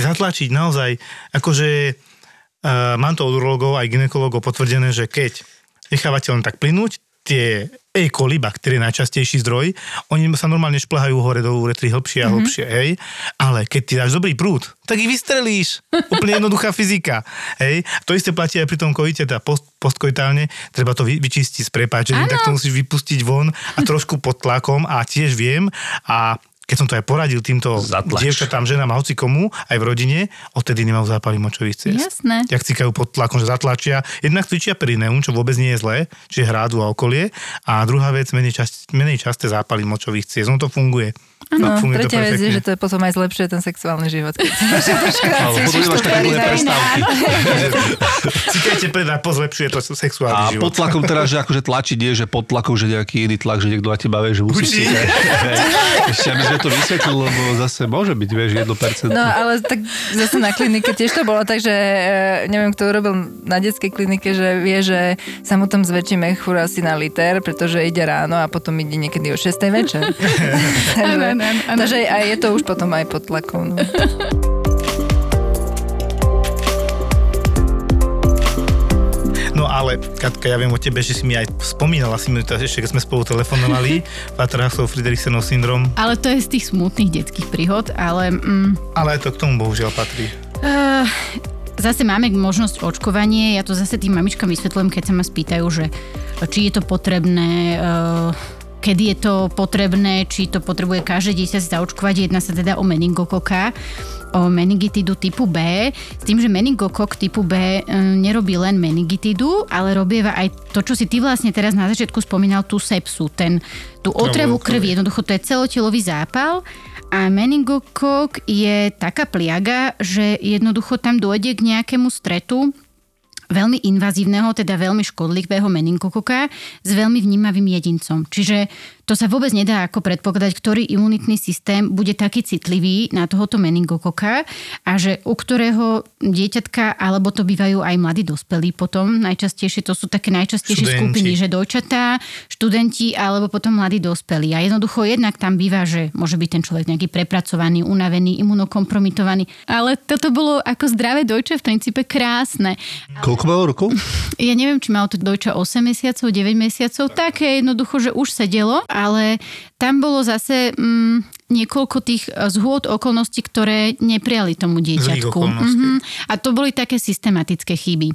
Zatlačiť, naozaj. Akože uh, mám to od urologov aj ginekologov potvrdené, že keď nechávate len tak plynúť, tie E. coli, baktérie, najčastejší zdroj, oni sa normálne šplhajú hore do uretry hlbšie a hlbšie, hej. Ale keď ty dáš dobrý prúd, tak ich vystrelíš. Úplne jednoduchá fyzika, hej. To isté platí aj pri tom kojite, teda post, postkoitálne, treba to vy, vyčistiť s prepáčením, tak to musíš vypustiť von a trošku pod tlakom a tiež viem a keď som to aj poradil týmto Zatlač. dievčatám, ženám a hoci komu, aj v rodine, odtedy nemajú zápaly močových ciest. Jasné. Jak cikajú pod tlakom, že zatlačia. Jednak cvičia perineum, čo vôbec nie je zlé, čiže hrádu a okolie. A druhá vec, menej, čas, menej časté zápaly močových ciest. No to funguje. No, funguje to tretia vec je, že to je potom aj zlepšuje ten sexuálny život. Keď si máš troška Ale potom cvičíš nemáš to také dlhé perineum. prestávky. Cikajte pred a pozlepšuje to sexuálny A život. pod tlakom teraz, že akože tlačiť nie, že pod tlakom, že nejaký iný tlak, že niekto na teba vie, že musí Učí. si... Ešte aby sme to vysvetlili, lebo zase môže byť, vieš, 1%. No ale tak zase na klinike tiež to bolo tak, že e, neviem, kto urobil na detskej klinike, že vie, že sa mu tam zväčší mechúr asi na liter, pretože ide ráno a potom ide niekedy o 6. večer. takže, Áno, áno, áno. takže aj je to už potom aj pod tlakom. No. No ale, Katka, ja viem o tebe, že si mi aj spomínala si mi to ešte, keď sme spolu telefonovali, Patrasov Friedrichsenov syndrom, Ale to je z tých smutných detských príhod, ale... Mm, ale aj to k tomu bohužiaľ patrí. Uh, zase máme možnosť očkovanie, ja to zase tým mamičkám vysvetľujem, keď sa ma spýtajú, že či je to potrebné, uh, kedy je to potrebné, či to potrebuje každé dieťa zaočkovať. Jedná sa teda o meningokoka, o meningitidu typu B, s tým, že meningokok typu B e, nerobí len meningitidu, ale robieva aj to, čo si ty vlastne teraz na začiatku spomínal, tú sepsu, ten, tú otravu krvi. Jednoducho to je celotelový zápal a meningokok je taká pliaga, že jednoducho tam dôjde k nejakému stretu veľmi invazívneho, teda veľmi škodlivého meningokoka s veľmi vnímavým jedincom. Čiže to sa vôbec nedá ako predpokladať, ktorý imunitný systém bude taký citlivý na tohoto meningokoka a že u ktorého dieťatka, alebo to bývajú aj mladí dospelí potom, najčastejšie to sú také najčastejšie Študenti. skupiny, že dojčatá, študenti alebo potom mladí dospelí. A jednoducho jednak tam býva, že môže byť ten človek nejaký prepracovaný, unavený, imunokompromitovaný. Ale toto bolo ako zdravé dojče v princípe krásne. Koľko malo rokov? Ja neviem, či malo to dojča 8 mesiacov, 9 mesiacov, také jednoducho, že už sedelo, ale tam bolo zase mm, niekoľko tých e, zhôd okolností, ktoré neprijali tomu dieťatku. Mhm. A to boli také systematické chyby. E,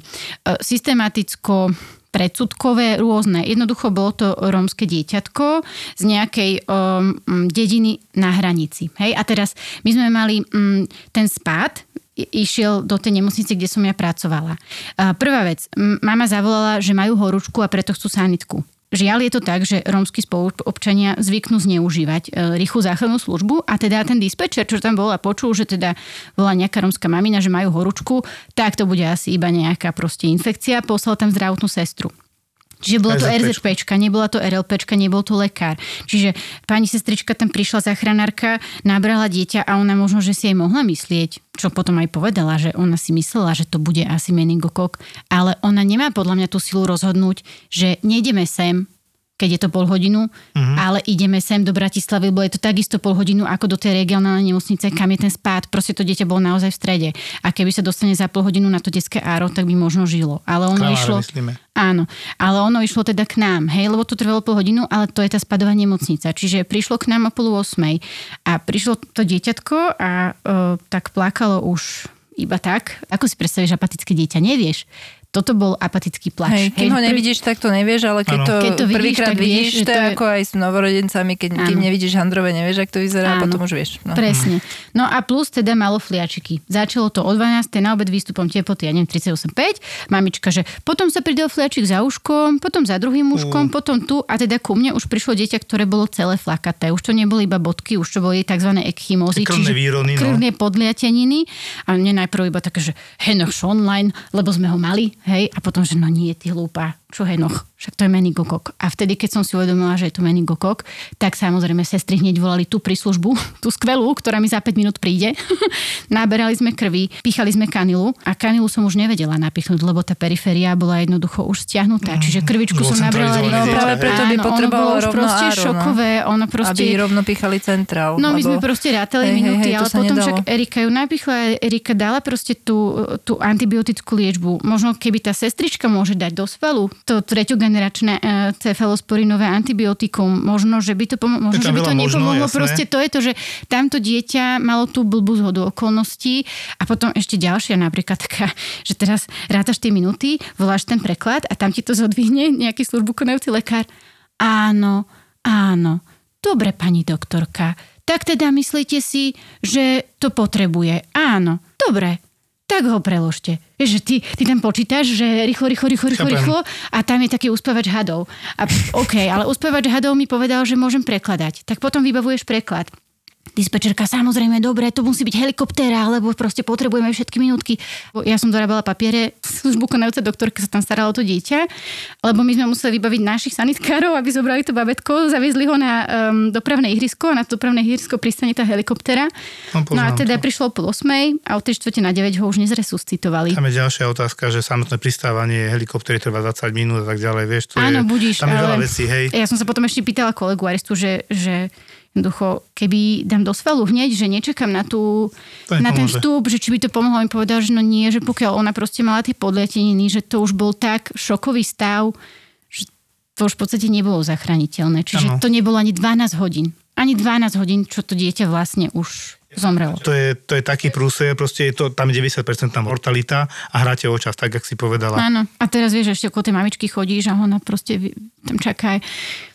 Systematicko predsudkové, rôzne. Jednoducho bolo to rómske dieťatko z nejakej um, dediny na hranici. Hej? A teraz my sme mali um, ten spád, išiel do tej nemocnice, kde som ja pracovala. Prvá vec, mama zavolala, že majú horúčku a preto chcú sanitku. Žiaľ je to tak, že rómsky spoluobčania zvyknú zneužívať e, rýchlu záchrannú službu a teda ten dispečer, čo tam bol a počul, že teda bola nejaká rómska mamina, že majú horúčku, tak to bude asi iba nejaká proste infekcia, poslal tam zdravotnú sestru. Čiže bolo to. RZPčka, nebola to RLPčka, nebol to lekár. Čiže pani sestrička tam prišla záchranárka, nabrala dieťa a ona možno, že si aj mohla myslieť, čo potom aj povedala, že ona si myslela, že to bude asi meningokok, ale ona nemá podľa mňa tú silu rozhodnúť, že nejdeme sem, keď je to pol hodinu, uh-huh. ale ideme sem do Bratislavy, lebo je to takisto pol hodinu ako do tej regionálnej nemocnice, kam je ten spád. Proste to dieťa bolo naozaj v strede. A keby sa dostane za pol hodinu na to detské áro, tak by možno žilo. Ale ono Kramáre išlo... myslíme. Áno, ale ono išlo teda k nám, hej, lebo to trvalo pol hodinu, ale to je tá spadová nemocnica. Čiže prišlo k nám o pol osmej a prišlo to dieťatko a e, tak plakalo už iba tak. Ako si predstavíš apatické dieťa? Nevieš. Toto bol apatický plač. Hej, kým ho prv- nevidíš, tak to nevieš, ale keď Áno. to, Keď to vidíš, prvýkrát vidíš, to je to je- ako aj s novorodencami, keď kým nevidíš handrové, nevieš, ak to vyzerá, a Áno. potom už vieš. No. Presne. No a plus teda malo fliačiky. Začalo to o 12. na obed výstupom teploty, ja neviem, 38,5. Mamička, že potom sa pridal fliačik za uškom, potom za druhým uškom, potom tu a teda ku mne už prišlo dieťa, ktoré bolo celé flakaté. Už to neboli iba bodky, už to boli tzv. ekchymózy. Krvné výrony, no. krvné podliateniny. A mne najprv iba také, že henoch online, lebo sme ho mali, hej, a potom, že no nie, ty hlúpa, čo henoch, však to je meningokok. A vtedy, keď som si uvedomila, že je to meningokok, tak samozrejme sestry hneď volali tú príslužbu, tú skvelú, ktorá mi za 5 minút príde. Naberali sme krvi, píchali sme kanilu a kanilu som už nevedela napichnúť, lebo tá periféria bola jednoducho už stiahnutá. Čiže krvičku som nabrala No práve hej. preto by potrebovalo ono bolo už rovno proste áro, no. šokové, ono proste... Aby rovno pichali centrál. No my lebo... sme proste rátali Hej, hej, minúty, hej, to ale potom nedalo. však Erika ju napichla, Erika dala proste tú, tú antibiotickú liečbu. Možno keby tá sestrička môže dať do svalu to treťogeneračné e, cefalosporinové antibiotikum, možno, že by to, pomo- možno, že by to možno, nepomohlo. jasné. proste to je to, že tamto dieťa malo tú blbú zhodu okolností a potom ešte ďalšia napríklad taká, že teraz rátaš tie minúty, voláš ten preklad a tam ti to zodvihne nejaký službu konajúci lekár. Áno, áno. Dobre, pani doktorka. Tak teda myslíte si, že to potrebuje? Áno. Dobre, tak ho preložte. Vieš, že ty, ty tam počítaš, že rýchlo, rýchlo, rýchlo, rýchlo, rýchlo a tam je taký uspávač hadov. A OK, ale uspávač hadov mi povedal, že môžem prekladať. Tak potom vybavuješ preklad. Dispečerka, samozrejme, dobre, to musí byť helikoptéra, lebo proste potrebujeme všetky minútky. Ja som dorábala papiere, službu konajúca doktorka sa tam starala o to dieťa, lebo my sme museli vybaviť našich sanitkárov, aby zobrali to babetko, zaviezli ho na um, dopravné ihrisko a na to dopravné ihrisko pristane tá helikoptéra. No, No a teda to. prišlo o pol osmej a o 3 čtvrte na 9 ho už nezresuscitovali. Tam je ďalšia otázka, že samotné pristávanie helikoptery trvá 20 minút a tak ďalej, vieš, to Áno, je, budíš, tam je veľa vecí, hej. Ja som sa potom ešte pýtala kolegu Aristu, že, že jednoducho, keby dám do svalu hneď, že nečakám na, tú, na ten vstup, že či by to pomohlo, mi povedal, že no nie, že pokiaľ ona proste mala tie podliateniny, že to už bol tak šokový stav, že to už v podstate nebolo zachrániteľné. Čiže Áno. to nebolo ani 12 hodín. Ani 12 hodín, čo to dieťa vlastne už zomrelo. To je, to je taký prúser, proste je to, tam je 90% mortalita a hráte o čas, tak, jak si povedala. Áno. A teraz vieš, ešte okolo tej mamičky chodíš a ona proste tam čaká.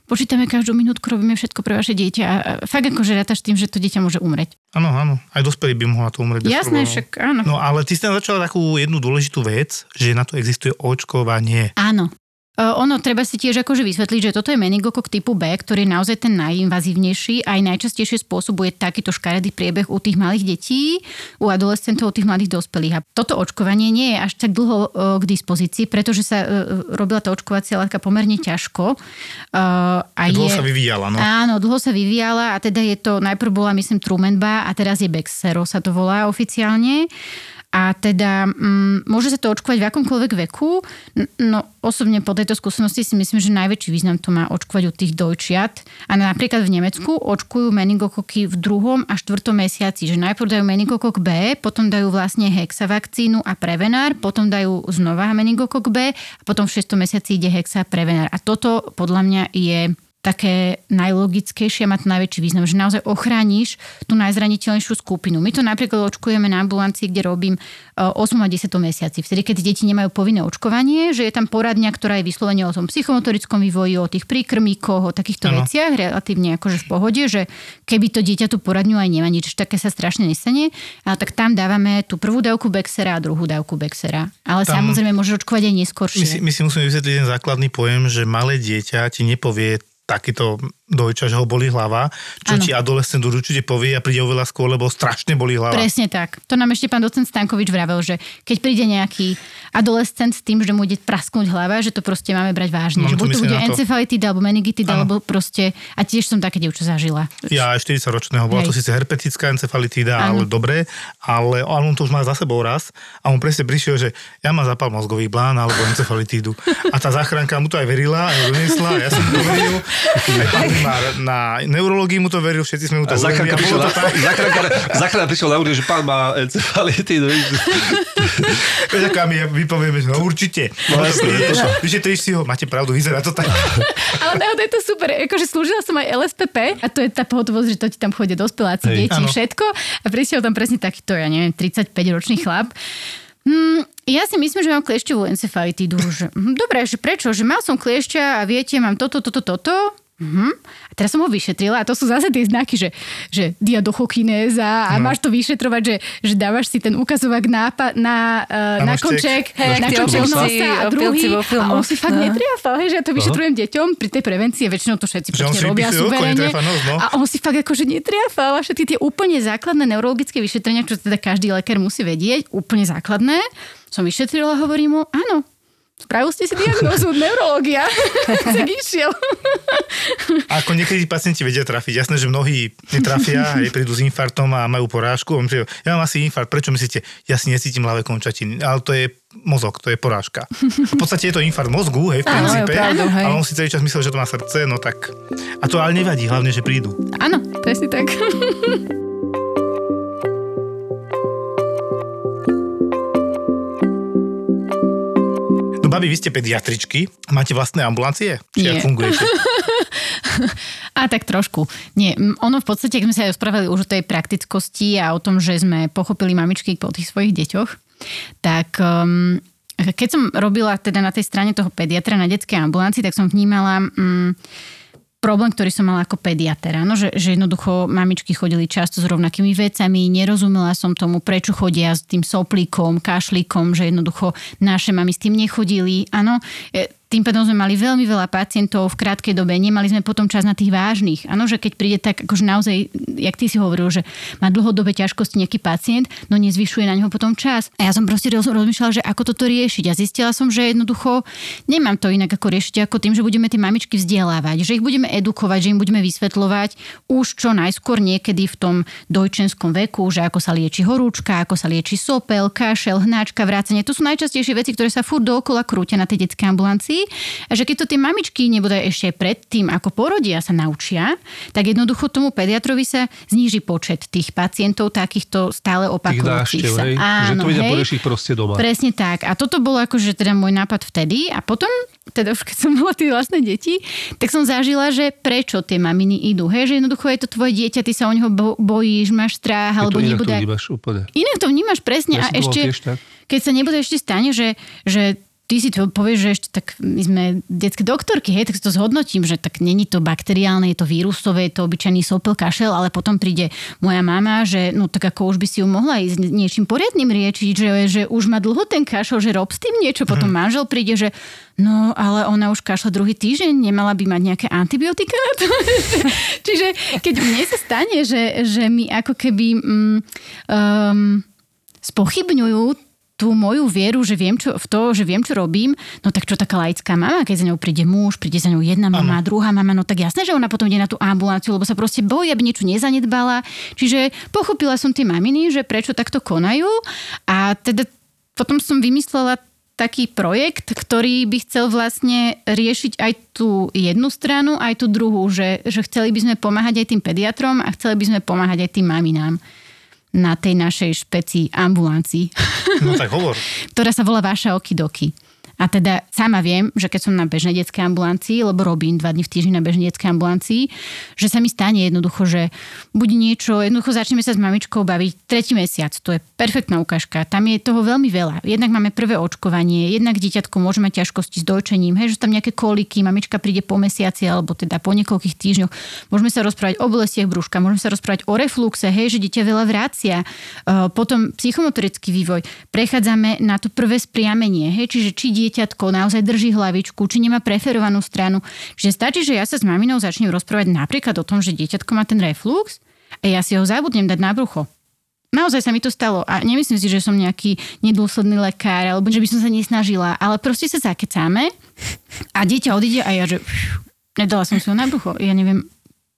Počítame každú minútku, robíme všetko pre vaše dieťa. A fakt akože rátaš tým, že to dieťa môže umrieť. Áno, áno, aj dospelí by mohla to umrieť. Jasné, však áno. No ale ty si tam začala takú jednu dôležitú vec, že na to existuje očkovanie. Áno. Ono treba si tiež akože vysvetliť, že toto je meningokok typu B, ktorý je naozaj ten najinvazívnejší a aj najčastejšie spôsobuje takýto škaredý priebeh u tých malých detí, u adolescentov, u tých mladých dospelých. A toto očkovanie nie je až tak dlho k dispozícii, pretože sa robila tá očkovacia látka pomerne ťažko. A Dlho je, sa vyvíjala, no. Áno, dlho sa vyvíjala a teda je to, najprv bola myslím Trumanba a teraz je Bexero sa to volá oficiálne. A teda mm, môže sa to očkovať v akomkoľvek veku. No osobne po tejto skúsenosti si myslím, že najväčší význam to má očkovať u tých dojčiat. A napríklad v Nemecku očkujú meningokoky v druhom a štvrtom mesiaci. Že najprv dajú meningokok B, potom dajú vlastne hexavakcínu a prevenár, potom dajú znova meningokok B a potom v šestom mesiaci ide hexa a prevenár. A toto podľa mňa je také najlogickejšie a má to najväčší význam, že naozaj ochrániš tú najzraniteľnejšiu skupinu. My to napríklad očkujeme na ambulancii, kde robím e, 8 a 10 mesiaci. Vtedy, keď deti nemajú povinné očkovanie, že je tam poradňa, ktorá je vyslovene o tom psychomotorickom vývoji, o tých príkrmíkoch, o takýchto Áno. veciach, relatívne akože v pohode, že keby to dieťa tú poradňu aj nemá, nič také sa strašne nestane, ale tak tam dávame tú prvú dávku Bexera a druhú dávku Bexera. Ale Tam- samozrejme môže očkovať aj My neskôršie. si, my si musíme vysvetliť ten základný pojem, že malé dieťa ti nepovie takýto dojča, že ho boli hlava, čo Áno. ti adolescent určite povie a príde oveľa skôr, lebo strašne boli hlava. Presne tak. To nám ešte pán docent Stankovič vravel, že keď príde nejaký adolescent s tým, že mu ide prasknúť hlava, že to proste máme brať vážne. Mám že to buď to bude to. encefalitida alebo meningitida, Áno. alebo proste... A tiež som také dievča zažila. Ja aj 40-ročného, bola to Hej. síce herpetická encefalitída, ale dobre, ale, on to už má za sebou raz a on presne prišiel, že ja mám zapal mozgový blán alebo encefalitídu. A tá záchranka mu to aj verila, aj doniesla, ja som to veril, aj pán primár na neurológii mu to veril, všetci sme mu to uverili. záchranka a prišiel na, úrie, že pán má encefalitídu. Vieš, ako my vypovieme, že no určite. No, No, jasne, to Vyšetríš si ho, máte pravdu, vyzerá to tak. Ale naozaj je to super. Akože slúžila som aj LSPP a to je tá pohotovosť, že to ti tam chodia dospeláci, Hej. deti, Áno. všetko. A prišiel tam presne takýto, ja neviem, 35-ročný chlap. Hmm, ja si myslím, že mám kliešťovú encefalitídu. Že, hm, dobre, že prečo? Že mal som kliešťa a viete, mám toto, toto, toto. Mhm. A teraz som ho vyšetrila a to sú zase tie znaky, že, že diadochokinéza a No. máš to vyšetrovať, že, že dávaš si ten ukazovák na, pa- na, uh, Na na konček, Hej, na konček nosa a druhý a on si fakt No. netriafal, hej, že ja to vyšetrujem deťom pri tej prevencii, väčšinou to všetci pekne si robia suverene. netriafa no. A on si fakt akože netriafal a všetky tie úplne základné neurologické vyšetrenia, čo teda každý lekár musí vedieť, úplne základné, som vyšetrila a hovorím mu, áno, Spravil ste si diagnózu, neurológia. Tak išiel. Ako niekedy pacienti vedia trafiť. Jasné, že mnohí netrafia, aj prídu s infartom a majú porážku. Ja mám asi infarkt, prečo myslíte? Ja si necítim ľavé končatiny. Ale to je mozog, to je porážka. V podstate je to infarkt mozgu, hej, v Áno, princípe. pravdu, hej. ale on si celý čas myslel, že to má srdce, no tak... A to ale nevadí, hlavne, že prídu. Áno, presne tak. babi, vy ste pediatričky, máte vlastné ambulancie? Či Nie. fungujete? A tak trošku. Nie, ono v podstate, keď sme sa aj rozprávali už o tej praktickosti a o tom, že sme pochopili mamičky po tých svojich deťoch, tak um, keď som robila teda na tej strane toho pediatra na detskej ambulancii, tak som vnímala um, problém, ktorý som mala ako pediater. Áno, že, že jednoducho mamičky chodili často s rovnakými vecami, nerozumela som tomu, prečo chodia s tým soplíkom, kašlíkom, že jednoducho naše mami s tým nechodili. Áno, e, tým pádom sme mali veľmi veľa pacientov v krátkej dobe, nemali sme potom čas na tých vážnych. Áno, že keď príde tak, akože naozaj, jak ty si hovoril, že má dlhodobé ťažkosti nejaký pacient, no nezvyšuje na neho potom čas. A ja som proste roz, rozmýšľala, že ako toto riešiť. A zistila som, že jednoducho nemám to inak ako riešiť ako tým, že budeme tie mamičky vzdelávať, že ich budeme edukovať, že im budeme vysvetľovať už čo najskôr niekedy v tom dojčenskom veku, že ako sa lieči horúčka, ako sa lieči sopel, kašel, hnáčka, vrácanie. To sú najčastejšie veci, ktoré sa furt dookola krútia na tej detskej ambulancii. A že keď to tie mamičky nebudú ešte predtým, ako porodia, sa naučia, tak jednoducho tomu pediatrovi sa zníži počet tých pacientov takýchto stále opakujúcich sa. hej? že to vedia poriešiť proste doma. Presne tak. A toto bolo akože teda môj nápad vtedy a potom, teda už keď som mala tie vlastné deti, tak som zažila, že prečo tie maminy idú. Hej, že jednoducho je to tvoje dieťa, ty sa o neho bo- bojíš, máš strach, alebo inak nebude... to vnímaš úplne. Inak to vnímaš presne Ja a ešte, tiež tak. keď sa nebude ešte stane, že, že ty si to povieš, že ešte tak my sme detské doktorky, hej, tak si to zhodnotím, že tak není to bakteriálne, je to vírusové, je to obyčajný sopel, kašel, ale potom príde moja mama, že no tak ako už by si ju mohla ísť niečím poriadnym riečiť, že, že už má dlho ten kašel, že rob s tým niečo, potom manžel príde, že no ale ona už kašla druhý týždeň, nemala by mať nejaké antibiotika na to. Čiže keď mne sa stane, že, že mi ako keby um, spochybňujú tú moju vieru, že viem čo, v to, že viem, čo robím, no tak čo taká laická mama, keď za ňou príde muž, príde za ňou jedna mama, ano. druhá mama, no tak jasné, že ona potom ide na tú ambulanciu, lebo sa proste bojí, aby niečo nezanedbala. Čiže pochopila som tie maminy, že prečo takto konajú a teda potom som vymyslela taký projekt, ktorý by chcel vlastne riešiť aj tú jednu stranu, aj tú druhú, že, že chceli by sme pomáhať aj tým pediatrom a chceli by sme pomáhať aj tým maminám na tej našej špeci ambulancii. No tak hovor. ktorá sa volá Vaša okidoki. A teda sama viem, že keď som na bežnej detskej ambulancii, lebo robím dva dní v týždni na bežnej detskej ambulancii, že sa mi stane jednoducho, že buď niečo, jednoducho začneme sa s mamičkou baviť tretí mesiac, to je perfektná ukážka, tam je toho veľmi veľa. Jednak máme prvé očkovanie, jednak dieťatko môže mať ťažkosti s dojčením, hej, že tam nejaké koliky, mamička príde po mesiaci alebo teda po niekoľkých týždňoch. Môžeme sa rozprávať o bolestiach brúška, môžeme sa rozprávať o refluxe, hej, že dieťa veľa vracia. Uh, potom psychomotorický vývoj. Prechádzame na to prvé spriamenie, hej, čiže či dieťatko naozaj drží hlavičku, či nemá preferovanú stranu. Čiže stačí, že ja sa s maminou začnem rozprávať napríklad o tom, že dieťatko má ten reflux a ja si ho zabudnem dať na brucho. Naozaj sa mi to stalo a nemyslím si, že som nejaký nedôsledný lekár alebo že by som sa nesnažila, ale proste sa zakecáme a dieťa odíde a ja že nedala som si ho na brucho. Ja neviem,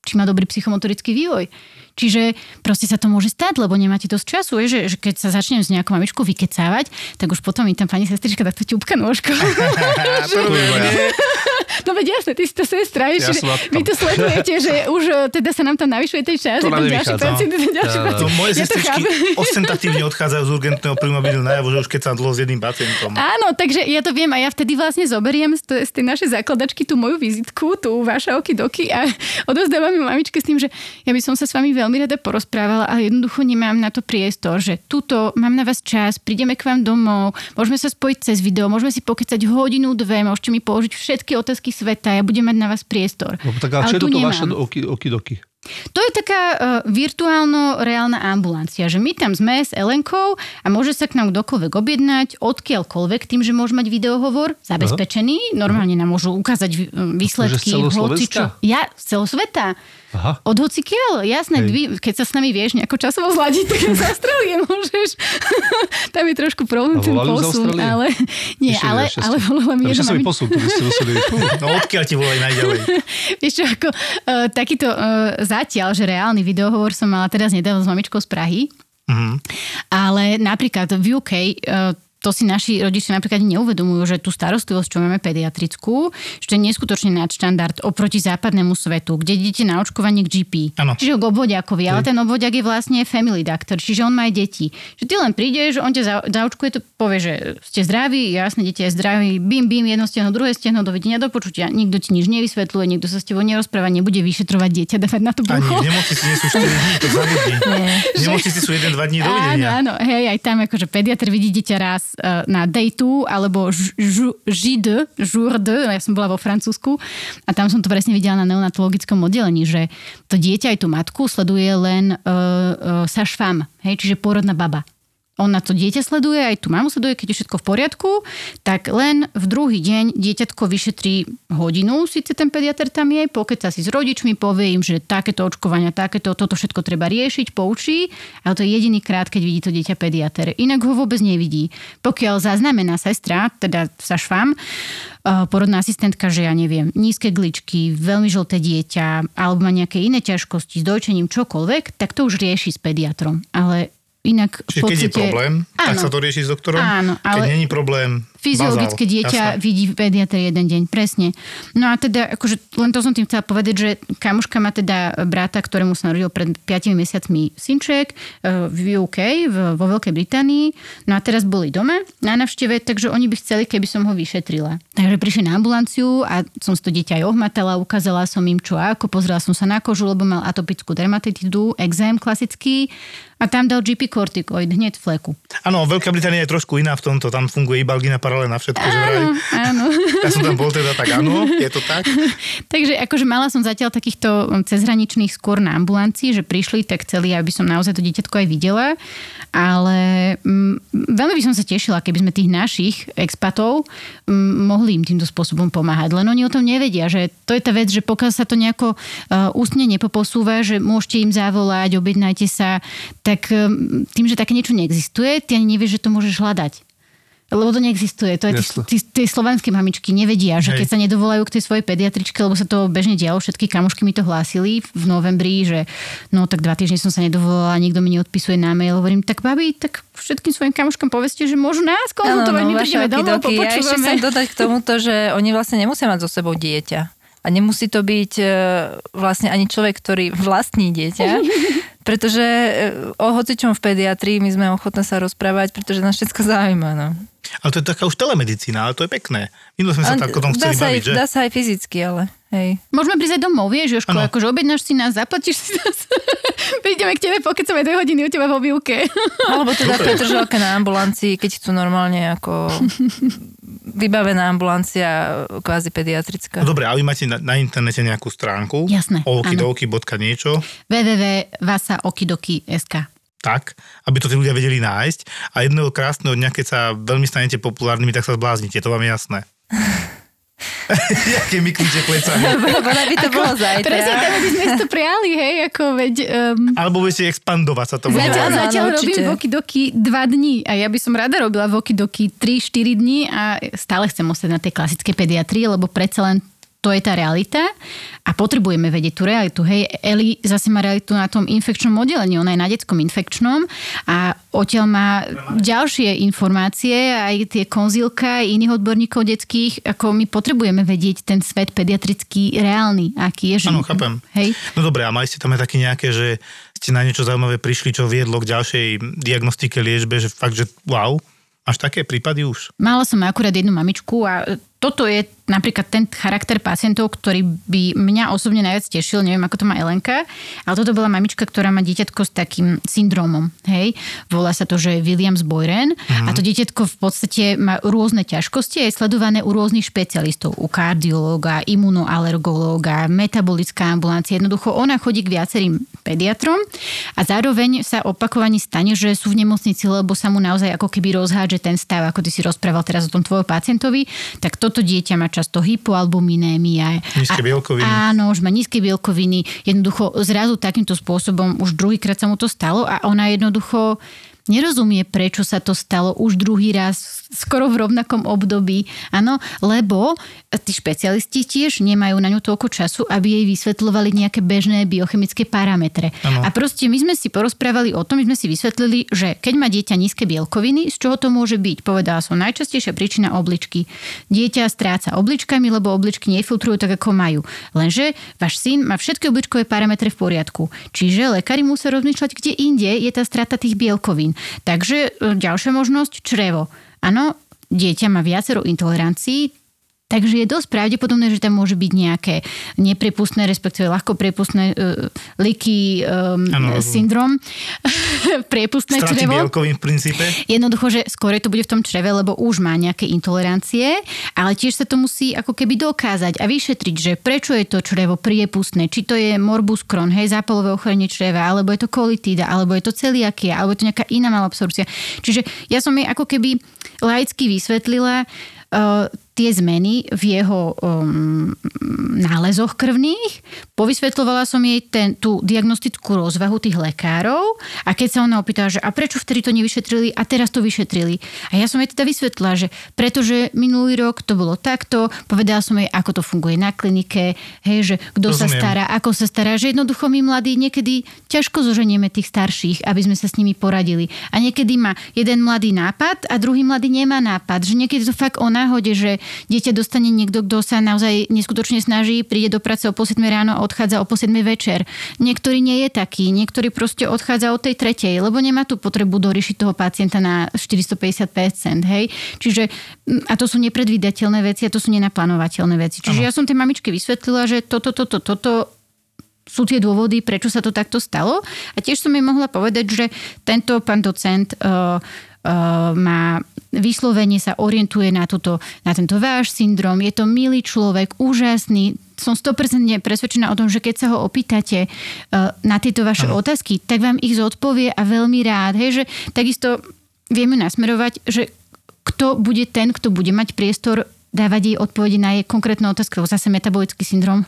či má dobrý psychomotorický vývoj. Čiže proste sa to môže stať, lebo nemáte dosť času, je, že, že keď sa začnem s nejakou mamičkou vykecávať, tak už potom mi tam pani sestrička takto ťupka nôžkou. no veď jasne, ty si to sestra, Ja že vy to sledujete, že už e, teda sa nám tam navyšuje ten čas, To ten ďalší nevychádza. pacient, ten ďalší Áno. pacient. To moje Ja sestričky ostentatívne odchádzajú z urgentného príjmabilu najavo, že už keď sa dlho s jedným pacientom. Áno, takže ja to viem a ja vtedy vlastne zoberiem z, t- z tej našej základačky tú moju vizitku, tú vaša okidoky a odozdávam ju mamičke s tým, že ja by som sa s vami veľmi rada porozprávala, ale jednoducho nemám na to priestor, že tuto mám na vás čas, prídeme k vám domov, môžeme sa spojiť cez video, môžeme si pokecať hodinu, dve, môžete mi položiť všetky otázky sveta, ja budem mať na vás priestor. No, tak ale čo je tu toto nemám. vaše oky, okidoky? To je taká uh, virtuálno-reálna ambulancia, že my tam sme s Elenkou a môže sa k nám kdokoľvek objednať, odkiaľkoľvek, tým, že môže mať videohovor, zabezpečený, normálne nám môžu ukázať výsledky, hocičo. celoslovenska? Ja, z celosveta. Aha. Od hocikiaľ, jasné, Hej. dví, keď sa s nami vieš nejako časovo zladiť, tak z Austrálie môžeš. Tam je trošku problém ten volali posun, ale nie, Ešte ale, ale volala mi jedna mami- posun, tu by ste museli... No odkiaľ ti volajú najďalej? Vieš čo, ako uh, takýto uh, zatiaľ, že reálny videohovor som mala teraz nedávno s mamičkou z Prahy, Mhm. ale napríklad v UK uh, to si naši rodičia napríklad neuvedomujú, že tú starostlivosť, čo máme pediatrickú, je neskutočne nadštandard oproti západnému svetu, kde idete na očkovanie k GP. Áno. Čiže k obvodiakovi, ale ten obvodiak je vlastne family doctor, čiže on má aj deti. Že ty len prídeš, on ťa za- zaočkuje, to povie, že ste zdraví, jasne, dieťa je zdraví, bim, bim, jedno stehno, druhé stehno, dovidenia do počutia. Nikto ti nič nevysvetľuje, nikto sa s tebou nerozpráva, nebude vyšetrovať dieťa, dávať na to Ani brucho. v nemocnici nie sú 4 dní, to zabudni. V nemocnici sú 1-2 dní dovidenia. Áno, áno, hej, aj tam akože pediatr vidí dieťa raz na day 2 alebo J2, jour 2, ja som bola vo Francúzsku a tam som to presne videla na neonatologickom oddelení, že to dieťa aj tú matku sleduje len uh, uh, sašfam, hej, čiže pôrodná baba. On na to dieťa sleduje, aj tu mamu sleduje, keď je všetko v poriadku, tak len v druhý deň dieťatko vyšetrí hodinu, síce ten pediatr tam je, pokiaľ sa si s rodičmi, povie im, že takéto očkovania, takéto, toto všetko treba riešiť, poučí, ale to je jediný krát, keď vidí to dieťa pediatr. Inak ho vôbec nevidí. Pokiaľ zaznamená sestra, teda sa švam, uh, porodná asistentka, že ja neviem, nízke gličky, veľmi žlté dieťa, alebo má nejaké iné ťažkosti s dojčením, čokoľvek, tak to už rieši s pediatrom. Ale inak v Čiže keď je problém, tak Áno. sa to rieši s doktorom. Áno, Keď ale- není problém, Fyziologické bazál. dieťa Jasné. vidí pediatr jeden deň, presne. No a teda, akože len to som tým chcela povedať, že kamuška má teda brata, ktorému sa narodil pred 5 mesiacmi synček eh, v UK, v, vo Veľkej Británii. No a teraz boli doma na navšteve, takže oni by chceli, keby som ho vyšetrila. Takže prišli na ambulanciu a som si to dieťa aj ohmatala, ukázala som im čo ako, pozrela som sa na kožu, lebo mal atopickú dermatitidu, exém klasický a tam dal GP kortikoid hneď v fleku. Áno, Veľká Británia je trošku iná v tomto. Tam funguje iba algina pozerala na všetko, že vraj. Áno, áno. Ja som tam bol teda tak, áno, je to tak? Takže akože mala som zatiaľ takýchto um, cezhraničných skôr na ambulancii, že prišli, tak chceli, aby som naozaj to dieťatko aj videla. Ale m, veľmi by som sa tešila, keby sme tých našich expatov m, mohli im týmto spôsobom pomáhať. Len oni o tom nevedia, že to je tá vec, že pokiaľ sa to nejako uh, ústne nepoposúva, že môžete im zavolať, objednajte sa, tak um, tým, že také niečo neexistuje, ty ani nevieš, že to môžeš hľadať. Lebo to neexistuje. To je tí, tí, tí slovenské mamičky nevedia, že Hej. keď sa nedovolajú k tej svojej pediatričke, lebo sa to bežne dialo, všetky kamošky mi to hlásili v novembri, že no tak dva týždne som sa nedovolala, nikto mi neodpisuje na mail. Hovorím, tak babi, tak všetkým svojim kamoškám povedzte, že môžu nás konzultovať, my prídeme domov. Ja ešte chcem dodať k tomuto, že oni vlastne nemusia mať so sebou dieťa. A nemusí to byť e, vlastne ani človek, ktorý vlastní dieťa, pretože e, o hocičom v pediatrii my sme ochotné sa rozprávať, pretože nás všetko zaujíma. No. Ale to je taká už telemedicína, ale to je pekné. Minule sme sa tak o tom chceli sa baviť, aj, že? dá sa aj fyzicky, ale hej. Môžeme prísť aj domov, vieš, Jožko, Áno. akože objednáš si nás, zaplatíš si nás. Prídeme k tebe, pokecame dve hodiny u teba vo výuke. Alebo teda Petržalke na ambulancii, keď chcú normálne ako vybavená ambulancia kvázi pediatrická. No dobre, a vy máte na, na internete nejakú stránku? Jasné, okidoki.niečo, niečo, www.vasaokidoki.sk tak, aby to tí ľudia vedeli nájsť. A jedného krásneho dňa, keď sa veľmi stanete populárnymi, tak sa zbláznite, to vám je jasné. Jaké mi klíče plecami. Ona by to bolo Presne zajtra. tak, aby sme si to prijali, hej, ako veď... Um, Alebo budete expandovať sa to mohlo. Zatiaľ, zatiaľ áno, robím vokidoky dva dní a ja by som rada robila vokidoky 3-4 dní a stále chcem ostať na tej klasickej pediatrii, lebo predsa len to je tá realita a potrebujeme vedieť tú realitu. Hej, Eli zase má realitu na tom infekčnom oddelení, ona je na detskom infekčnom a odtiaľ má ďalšie informácie, aj tie konzilka, aj iných odborníkov detských, ako my potrebujeme vedieť ten svet pediatrický reálny, aký je. Áno, chápem. Hej. No dobre, a mali ste tam aj také nejaké, že ste na niečo zaujímavé prišli, čo viedlo k ďalšej diagnostike, liečbe, že fakt, že wow, až také prípady už. Mala som akurát jednu mamičku a toto je napríklad ten charakter pacientov, ktorý by mňa osobne najviac tešil, neviem ako to má Elenka, ale toto bola mamička, ktorá má dieťatko s takým syndromom, hej, volá sa to, že Williams-Boyren a to dieťatko v podstate má rôzne ťažkosti a je sledované u rôznych špecialistov, u kardiológa, imunoalergológa, metabolická ambulancia, jednoducho ona chodí k viacerým pediatrom a zároveň sa opakovane stane, že sú v nemocnici, lebo sa mu naozaj ako keby rozhádže ten stav, ako ty si rozprával teraz o tom tvojom pacientovi, tak toto dieťa má často hypoalbuminémia. Nízke A- bielkoviny. Áno, už má nízke bielkoviny. Jednoducho zrazu takýmto spôsobom už druhýkrát sa mu to stalo a ona jednoducho nerozumie, prečo sa to stalo už druhý raz, skoro v rovnakom období. Áno, lebo tí špecialisti tiež nemajú na ňu toľko času, aby jej vysvetľovali nejaké bežné biochemické parametre. Áno. A proste my sme si porozprávali o tom, my sme si vysvetlili, že keď má dieťa nízke bielkoviny, z čoho to môže byť? Povedala som, najčastejšia príčina obličky. Dieťa stráca obličkami, lebo obličky nefiltrujú tak, ako majú. Lenže váš syn má všetky obličkové parametre v poriadku. Čiže lekári musia rozmýšľať, kde inde je tá strata tých bielkovín. Takže e, ďalšia možnosť, črevo. Áno, dieťa má viacero intolerancií, Takže je dosť pravdepodobné, že tam môže byť nejaké neprepustné, respektíve ľahko prepustné uh, liky um, lebo- syndrom, priepustné Straty črevo. bielkovín v princípe. Jednoducho, že skôr to bude v tom čreve, lebo už má nejaké intolerancie, ale tiež sa to musí ako keby dokázať a vyšetriť, že prečo je to črevo priepustné, či to je morbus Crohn, hej, zápalové ochorenie čreva, alebo je to kolitída, alebo je to celiakia, alebo je to nejaká iná malabsorpcia. Čiže ja som jej ako keby laicky vysvetlila uh, tie zmeny v jeho um, nálezoch krvných. Povysvetľovala som jej ten, tú diagnostickú rozvahu tých lekárov a keď sa ona opýtala, že a prečo vtedy to nevyšetrili a teraz to vyšetrili. A ja som jej teda vysvetlila, že pretože minulý rok to bolo takto, povedala som jej, ako to funguje na klinike, hej, že kto sa stará, ako sa stará, že jednoducho my mladí niekedy ťažko zoženieme tých starších, aby sme sa s nimi poradili. A niekedy má jeden mladý nápad a druhý mladý nemá nápad. Že niekedy to fakt o náhode, že dieťa dostane niekto, kto sa naozaj neskutočne snaží, príde do práce o pol 7 ráno a odchádza o pol 7 večer. Niektorý nie je taký, niektorý proste odchádza o tej tretej, lebo nemá tú potrebu doriešiť toho pacienta na 450%, hej. Čiže, a to sú nepredvídateľné veci a to sú nenaplánovateľné veci. Čiže ja som tej mamičke vysvetlila, že toto, toto, toto sú tie dôvody, prečo sa to takto stalo. A tiež som jej mohla povedať, že tento pán docent uh, uh, má vyslovene sa orientuje na, túto, na tento váš syndrom. Je to milý človek, úžasný. Som 100% presvedčená o tom, že keď sa ho opýtate uh, na tieto vaše ano. otázky, tak vám ich zodpovie a veľmi rád. Hej, že takisto vieme nasmerovať, že kto bude ten, kto bude mať priestor dávať jej odpovede na jej konkrétne otázky. Zase metabolický syndrom.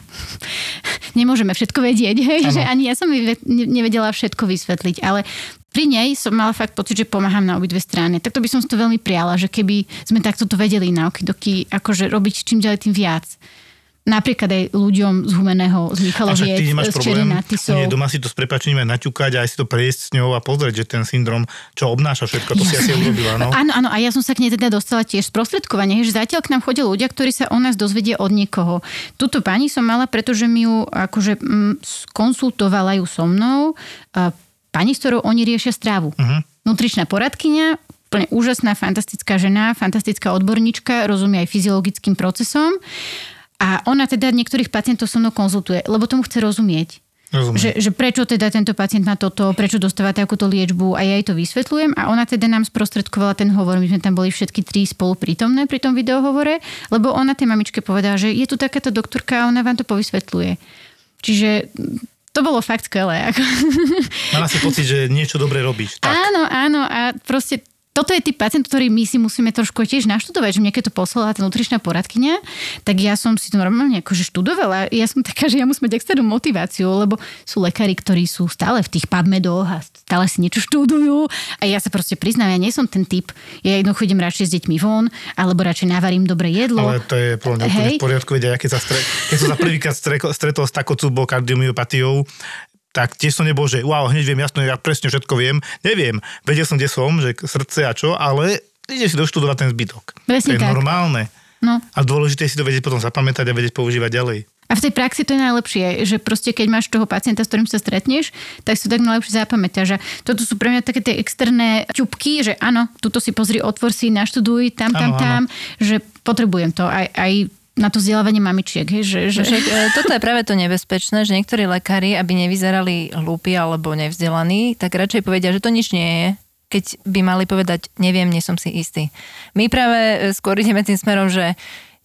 Nemôžeme všetko vedieť, hej? že ani ja som nevedela všetko vysvetliť, ale pri nej som mala fakt pocit, že pomáham na obidve strany. Takto by som si to veľmi priala, že keby sme takto to vedeli na okidoky, akože robiť čím ďalej tým viac napríklad aj ľuďom z Humeného, z Michaloviec, z Čerinatisov. Nie, doma si to s prepačením aj naťukať a aj si to prejsť s ňou a pozrieť, že ten syndrom, čo obnáša všetko, to ja si asi urobila. No? Áno, áno, a ja som sa k nej teda dostala tiež sprostredkovanie, že zatiaľ k nám chodia ľudia, ktorí sa o nás dozvedia od niekoho. Tuto pani som mala, pretože mi ju akože m, mm, konsultovala ju so mnou pani, s ktorou oni riešia strávu. Uh-huh. Nutričná poradkynia, úplne úžasná, fantastická žena, fantastická odborníčka, rozumie aj fyziologickým procesom. A ona teda niektorých pacientov so mnou konzultuje, lebo tomu chce rozumieť. Že, že prečo teda tento pacient má toto, prečo dostáva takúto liečbu a ja jej to vysvetľujem a ona teda nám sprostredkovala ten hovor. My sme tam boli všetky tri spolu prítomné pri tom videohovore, lebo ona tej mamičke povedala, že je tu takáto doktorka a ona vám to povysvetľuje. Čiže to bolo fakt skvelé. Mala si pocit, že niečo dobre robíš. Tak. Áno, áno a proste toto je typ pacient, ktorý my si musíme trošku tiež naštudovať, že mne keď to poslala tá nutričná poradkynia, tak ja som si to normálne akože študovala. Ja som taká, že ja musím mať externú motiváciu, lebo sú lekári, ktorí sú stále v tých PubMedoch a stále si niečo študujú a ja sa proste priznám, ja nie som ten typ. Ja jednoducho idem radšej s deťmi von, alebo radšej navarím dobré jedlo. Ale to je podľa mňa v poriadku, vedia, keď, sa stre, keď som sa prvýkrát stretol s takou kardiomyopatiou, tak tiež som nebol, že wow, hneď viem, jasno, ja presne všetko viem. Neviem, vedel som, kde som, že srdce a čo, ale ide si doštudovať ten zbytok. Presne to je tak. normálne. No. A dôležité je si to vedieť potom zapamätať a vedieť používať ďalej. A v tej praxi to je najlepšie, že proste keď máš toho pacienta, s ktorým sa stretneš, tak si to tak najlepšie zapamätáš. A toto sú pre mňa také tie externé ťupky, že áno, tuto si pozri, otvor si, naštuduj, tam, tam, áno, tam, áno. že potrebujem to. Aj, aj na to vzdelávanie mamičiek. Hej, že, že... Však, e, toto je práve to nebezpečné, že niektorí lekári, aby nevyzerali hlúpi alebo nevzdelaní, tak radšej povedia, že to nič nie je, keď by mali povedať, neviem, nie som si istý. My práve e, skôr ideme tým smerom, že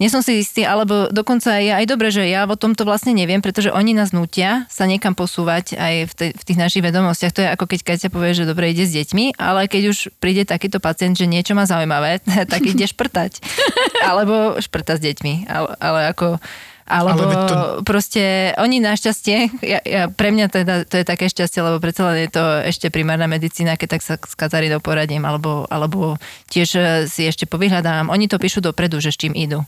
nie som si istý, alebo dokonca je aj dobre, že ja o tomto vlastne neviem, pretože oni nás nutia sa niekam posúvať aj v, te, v tých našich vedomostiach. To je ako keď Katia povie, že dobre ide s deťmi, ale keď už príde takýto pacient, že niečo má zaujímavé, tak ide šprtať. alebo šprtať s deťmi. Ale, ale ako alebo Ale to... proste oni našťastie, ja, ja, pre mňa teda, to je také šťastie, lebo predsa len je to ešte primárna medicína, keď tak sa s Katarínou poradím, alebo, alebo tiež e, si ešte povyhľadám. Oni to píšu dopredu, že s čím idú.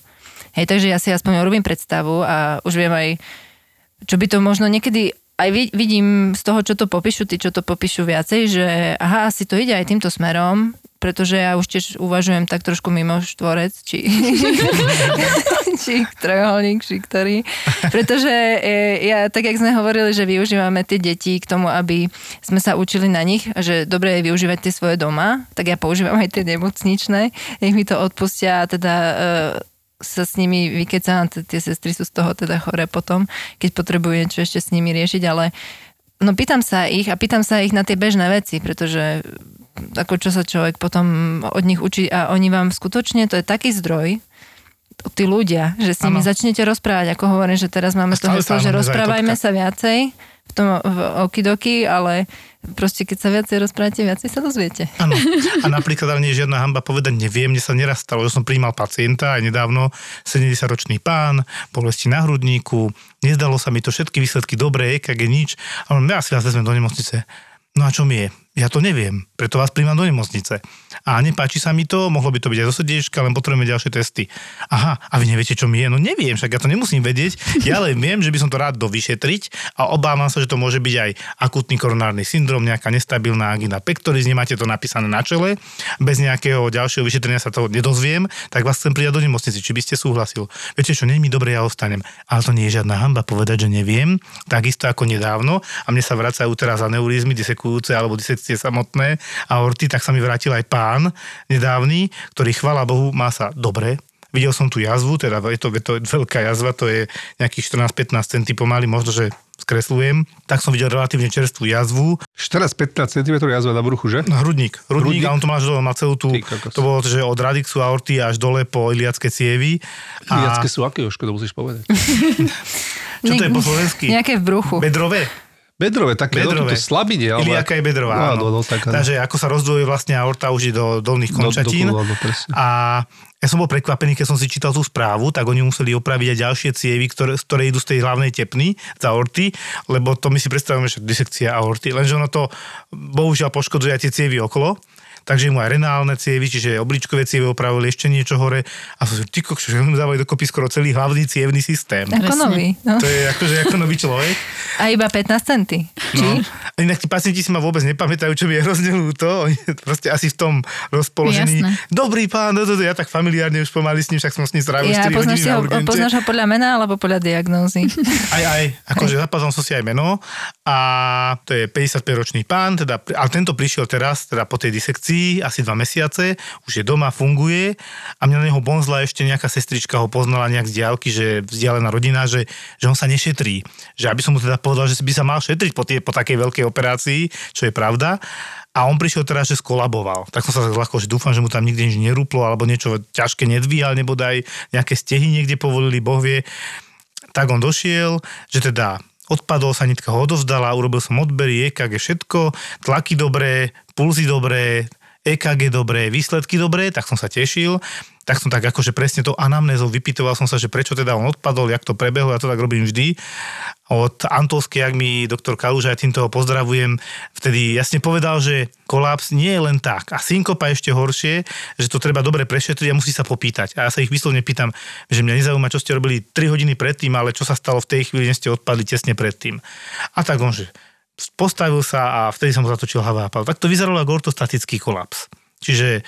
Hej, takže ja si aspoň robím predstavu a už viem aj, čo by to možno niekedy aj vidím z toho, čo to popíšu, tí, čo to popíšu viacej, že aha, asi to ide aj týmto smerom, pretože ja už tiež uvažujem tak trošku mimo štvorec, či, či trojuholník, či ktorý. Pretože e, ja, tak jak sme hovorili, že využívame tie deti k tomu, aby sme sa učili na nich, že dobre je využívať tie svoje doma, tak ja používam aj tie nemocničné, nech mi to odpustia teda e, sa s nimi vykecám, tie sestry sú z toho teda chore potom, keď potrebujú niečo ešte s nimi riešiť, ale no pýtam sa ich a pýtam sa ich na tie bežné veci, pretože ako čo sa človek potom od nich učí a oni vám skutočne, to je taký zdroj, tí ľudia, že s nimi ano. začnete rozprávať, ako hovorím, že teraz máme to heslo, že rozprávajme sa viacej v tom v okidoki, ale proste keď sa viacej rozprávate, viacej sa dozviete. Áno. A napríklad nie je žiadna hamba povedať, neviem, mne sa neraz stalo, že som príjmal pacienta aj nedávno, 70-ročný pán, bolesti na hrudníku, nezdalo sa mi to všetky výsledky dobré, EKG nič, ale ja si vás vezmem do nemocnice. No a čo mi je? Ja to neviem, preto vás príjmam do nemocnice. A nepáči sa mi to, mohlo by to byť aj zo srdiečka, len potrebujeme ďalšie testy. Aha, a vy neviete, čo mi je? No neviem, však ja to nemusím vedieť, ja len viem, že by som to rád dovyšetriť a obávam sa, že to môže byť aj akutný koronárny syndrom, nejaká nestabilná angina pectoris, nemáte to napísané na čele, bez nejakého ďalšieho vyšetrenia sa to nedozviem, tak vás chcem prijať do nemocnice, či by ste súhlasil. Viete čo, nie mi dobre, ja ostanem. Ale to nie je žiadna hamba povedať, že neviem, takisto ako nedávno a mne sa vracajú teraz aneurizmy disekujúce alebo disekujúce infekcie samotné aorty, tak sa mi vrátil aj pán nedávny, ktorý, chvala Bohu, má sa dobre, videl som tú jazvu, teda je to, je to veľká jazva, to je nejakých 14-15 cm pomaly, možno, že skresľujem, tak som videl relatívne čerstvú jazvu. 14-15 cm jazva na bruchu, že? No, hrudník, hrudník, Hrudník? a on to má, že má celú tú, to bolo, že od radixu aorty až dole po iliacké cievy. Iliacké sú aké, Jožko, to musíš povedať. Čo to je po slovensky? Nejaké v bruchu. Bedrové? Bedrové, také, Bedrové. no, to slabine. alebo- Iliaka je bedrová, No, áno. no, no, tak, áno. Takže ako sa rozdvojuje vlastne aorta už do dolných Do- končatín. do- áno, presne. a ja som bol prekvapený, keď som si čítal tú správu, tak oni museli opraviť aj ďalšie cievy, ktoré, ktoré idú z tej hlavnej tepny, z aorty, lebo to my si predstavujeme, že disekcia aorty, lenže ono to bohužiaľ poškodzuje aj tie cievy okolo. Takže mu aj renálne cievy, čiže obličkové cievy opravili ešte niečo hore. A ty kokšo, že mu dávajú dokopy skoro celý hlavný cievný systém. Ako Presne. nový. No. To je akože ako nový človek. A iba 15 centy. Či? No. A Inak tí pacienti si ma vôbec nepamätajú, čo mi je hrozne ľúto. Oni proste asi v tom rozpoložení. Jasné. Dobrý pán, no, no, no, ja tak familiárne už pomaly s ním, však som s ním strávil Ja 4 poznáš, hodiny si na ho, urgente. poznáš ho podľa mena alebo podľa diagnózy? Aj, aj, akože zapasil som si aj meno a to je 55-ročný pán, teda, ale tento prišiel teraz, teda po tej disekcii, asi dva mesiace, už je doma, funguje a mňa na neho bonzla ešte nejaká sestrička ho poznala nejak z diálky, že vzdialená rodina, že, že on sa nešetrí. Že aby som mu teda povedal, že by sa mal šetriť po, tie, po takej veľkej operácii, čo je pravda. A on prišiel teraz, že skolaboval. Tak som sa tak ľahko, že dúfam, že mu tam nikde nič nerúplo, alebo niečo ťažké nedvíjal, nebodaj nejaké stehy niekde povolili, boh vie tak on došiel, že teda odpadol, sanitka ho odovzdala, urobil som odbery, EKG, všetko, tlaky dobré, pulzy dobré, EKG dobré, výsledky dobré, tak som sa tešil. Tak som tak akože presne to anamnézou vypytoval som sa, že prečo teda on odpadol, jak to prebehlo, ja to tak robím vždy. Od Antolskej, ak mi doktor Kaluža, ja týmto ho pozdravujem, vtedy jasne povedal, že kolaps nie je len tak. A synkopa ešte horšie, že to treba dobre prešetriť a musí sa popýtať. A ja sa ich vyslovne pýtam, že mňa nezaujíma, čo ste robili 3 hodiny predtým, ale čo sa stalo v tej chvíli, než ste odpadli tesne predtým. A tak on, že postavil sa a vtedy som mu zatočil hlava a pal. Tak to vyzeralo ako ortostatický kolaps. Čiže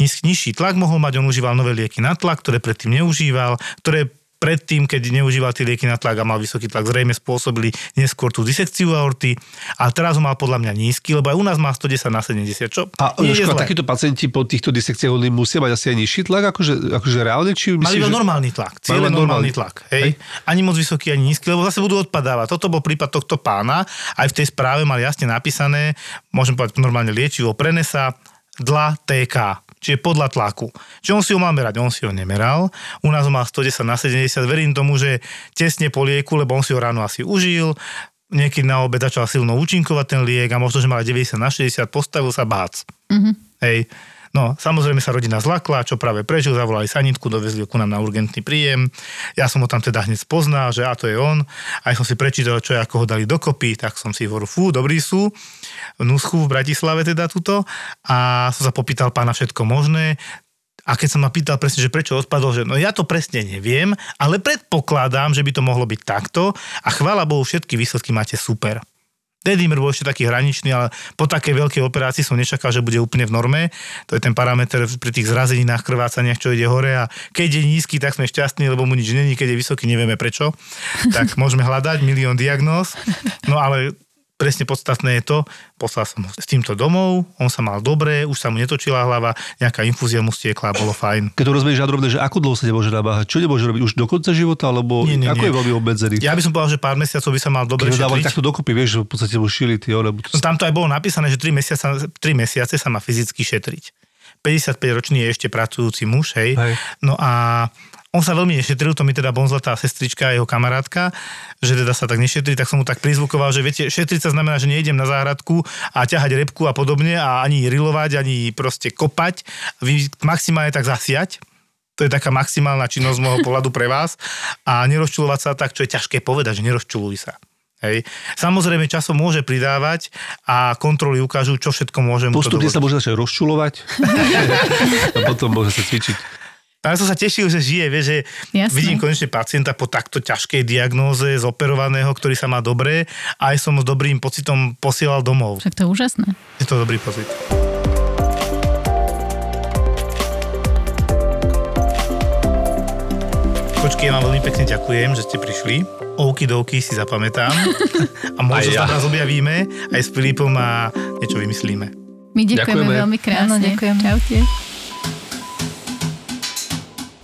niž, nižší tlak mohol mať, on užíval nové lieky na tlak, ktoré predtým neužíval, ktoré predtým, keď neužíval tie lieky na tlak a mal vysoký tlak, zrejme spôsobili neskôr tú disekciu aorty. A teraz ho mal podľa mňa nízky, lebo aj u nás má 110 na 70, čo A nie Jožko, takíto pacienti po týchto disekciách oni musia mať asi aj nižší tlak, akože, akože reálne, či Mali myslíš, iba že... normálny tlak, cieľe Mali normálny normálny. tlak. Hej. Ani moc vysoký, ani nízky, lebo zase budú odpadávať. Toto bol prípad tohto pána. Aj v tej správe mali jasne napísané, môžem povedať normálne liečivo, prenesa dla TK, čiže podľa tlaku. Čiže on si ho mal merať, on si ho nemeral. U nás ho mal 110 na 70, verím tomu, že tesne po lieku, lebo on si ho ráno asi užil, niekedy na obed začal silno účinkovať ten liek a možno, že mal 90 na 60, postavil sa bác. Mhm. Hej. No, samozrejme sa rodina zlakla, čo práve prežil, zavolali sanitku, dovezli ku nám na urgentný príjem. Ja som ho tam teda hneď spoznal, že a to je on. Aj som si prečítal, čo je, ako ho dali dokopy, tak som si hovoril, fú, dobrí sú. V Nuschu v Bratislave teda tuto. A som sa popýtal pána všetko možné. A keď som ma pýtal presne, že prečo odpadol, že no ja to presne neviem, ale predpokladám, že by to mohlo byť takto a chvála Bohu, všetky výsledky máte super. Dedimer bol ešte taký hraničný, ale po takej veľkej operácii som nečakal, že bude úplne v norme. To je ten parameter pri tých zrazeninách, krvácaniach, čo ide hore a keď je nízky, tak sme šťastní, lebo mu nič není, keď je vysoký, nevieme prečo. Tak môžeme hľadať milión diagnóz. No ale presne podstatné je to, poslal som ho s týmto domov, on sa mal dobre, už sa mu netočila hlava, nejaká infúzia mu stiekla, bolo fajn. Keď to rozumieš žádrovne, že ako dlho sa nemôže namáhať? Čo nemôže robiť už do konca života, alebo Nie, nie, ako nie. je veľmi obmedzený? Ja by som povedal, že pár mesiacov by sa mal dobre Keď dávali takto dokopy, vieš, že v podstate mu šili tie, alebo to... No, Tam to aj bolo napísané, že 3 mesiace, 3 mesiace sa má fyzicky šetriť. 55-ročný je ešte pracujúci muž, hej. Hej. No a on sa veľmi nešetril, to mi teda bonzla tá sestrička a jeho kamarátka, že teda sa tak nešetrí, tak som mu tak prizvukoval, že viete, šetriť sa znamená, že nejdem na záhradku a ťahať repku a podobne a ani rilovať, ani proste kopať, vy maximálne tak zasiať, to je taká maximálna činnosť z môjho pohľadu pre vás a nerozčulovať sa tak, čo je ťažké povedať, že nerozčuluj sa. Hej. Samozrejme, časom môže pridávať a kontroly ukážu, čo všetko môže Postupne sa môže začať rozčulovať a potom môže sa cvičiť. A ja som sa tešil, že žije, vieš, že Jasné. vidím konečne pacienta po takto ťažkej diagnóze zoperovaného, ktorý sa má dobre a aj som s dobrým pocitom posielal domov. Však to je úžasné. Je to dobrý pocit. Kočky, ja vám veľmi pekne ďakujem, že ste prišli. Okidoky si zapamätám. A možno ja. sa raz objavíme aj s Filipom a niečo vymyslíme. My ďakujeme, Ďakujeme. veľmi krásne. Áno, ďakujem. Čaute.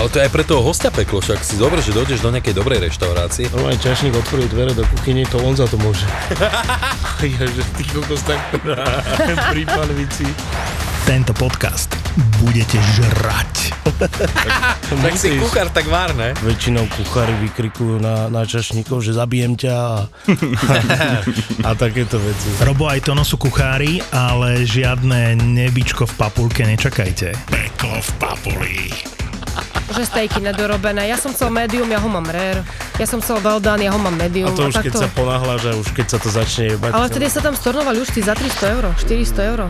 Ale to je aj pre toho hostia peklo, však si dobre, že dojdeš do nejakej dobrej reštaurácie. Normálne čašník otvoril dvere do kuchyne, to on za to môže. ja, že ty kokos tak pri panvici. Tento podcast budete žrať. Tak si kuchár tak vár, ne? Väčšinou kuchári vykrikujú na, na čašníkov, že zabijem ťa a, a takéto veci. Robo aj Tono sú kuchári, ale žiadne nebičko v papulke nečakajte. Peklo v papuli. Že stejky nedorobené. Ja som chcel medium, ja ho mám rare. Ja som chcel well done, ja ho mám medium. A to už keď takto. sa ponáhľaš a už keď sa to začne jebať. Ale vtedy sa tam stornovali už tí za 300 eur, 400 eur.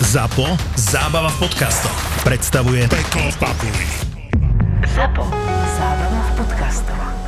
ZAPO, zábava v podcastoch. Predstavuje Peklo v papuli. ZAPO. Zábrná v podcastovách.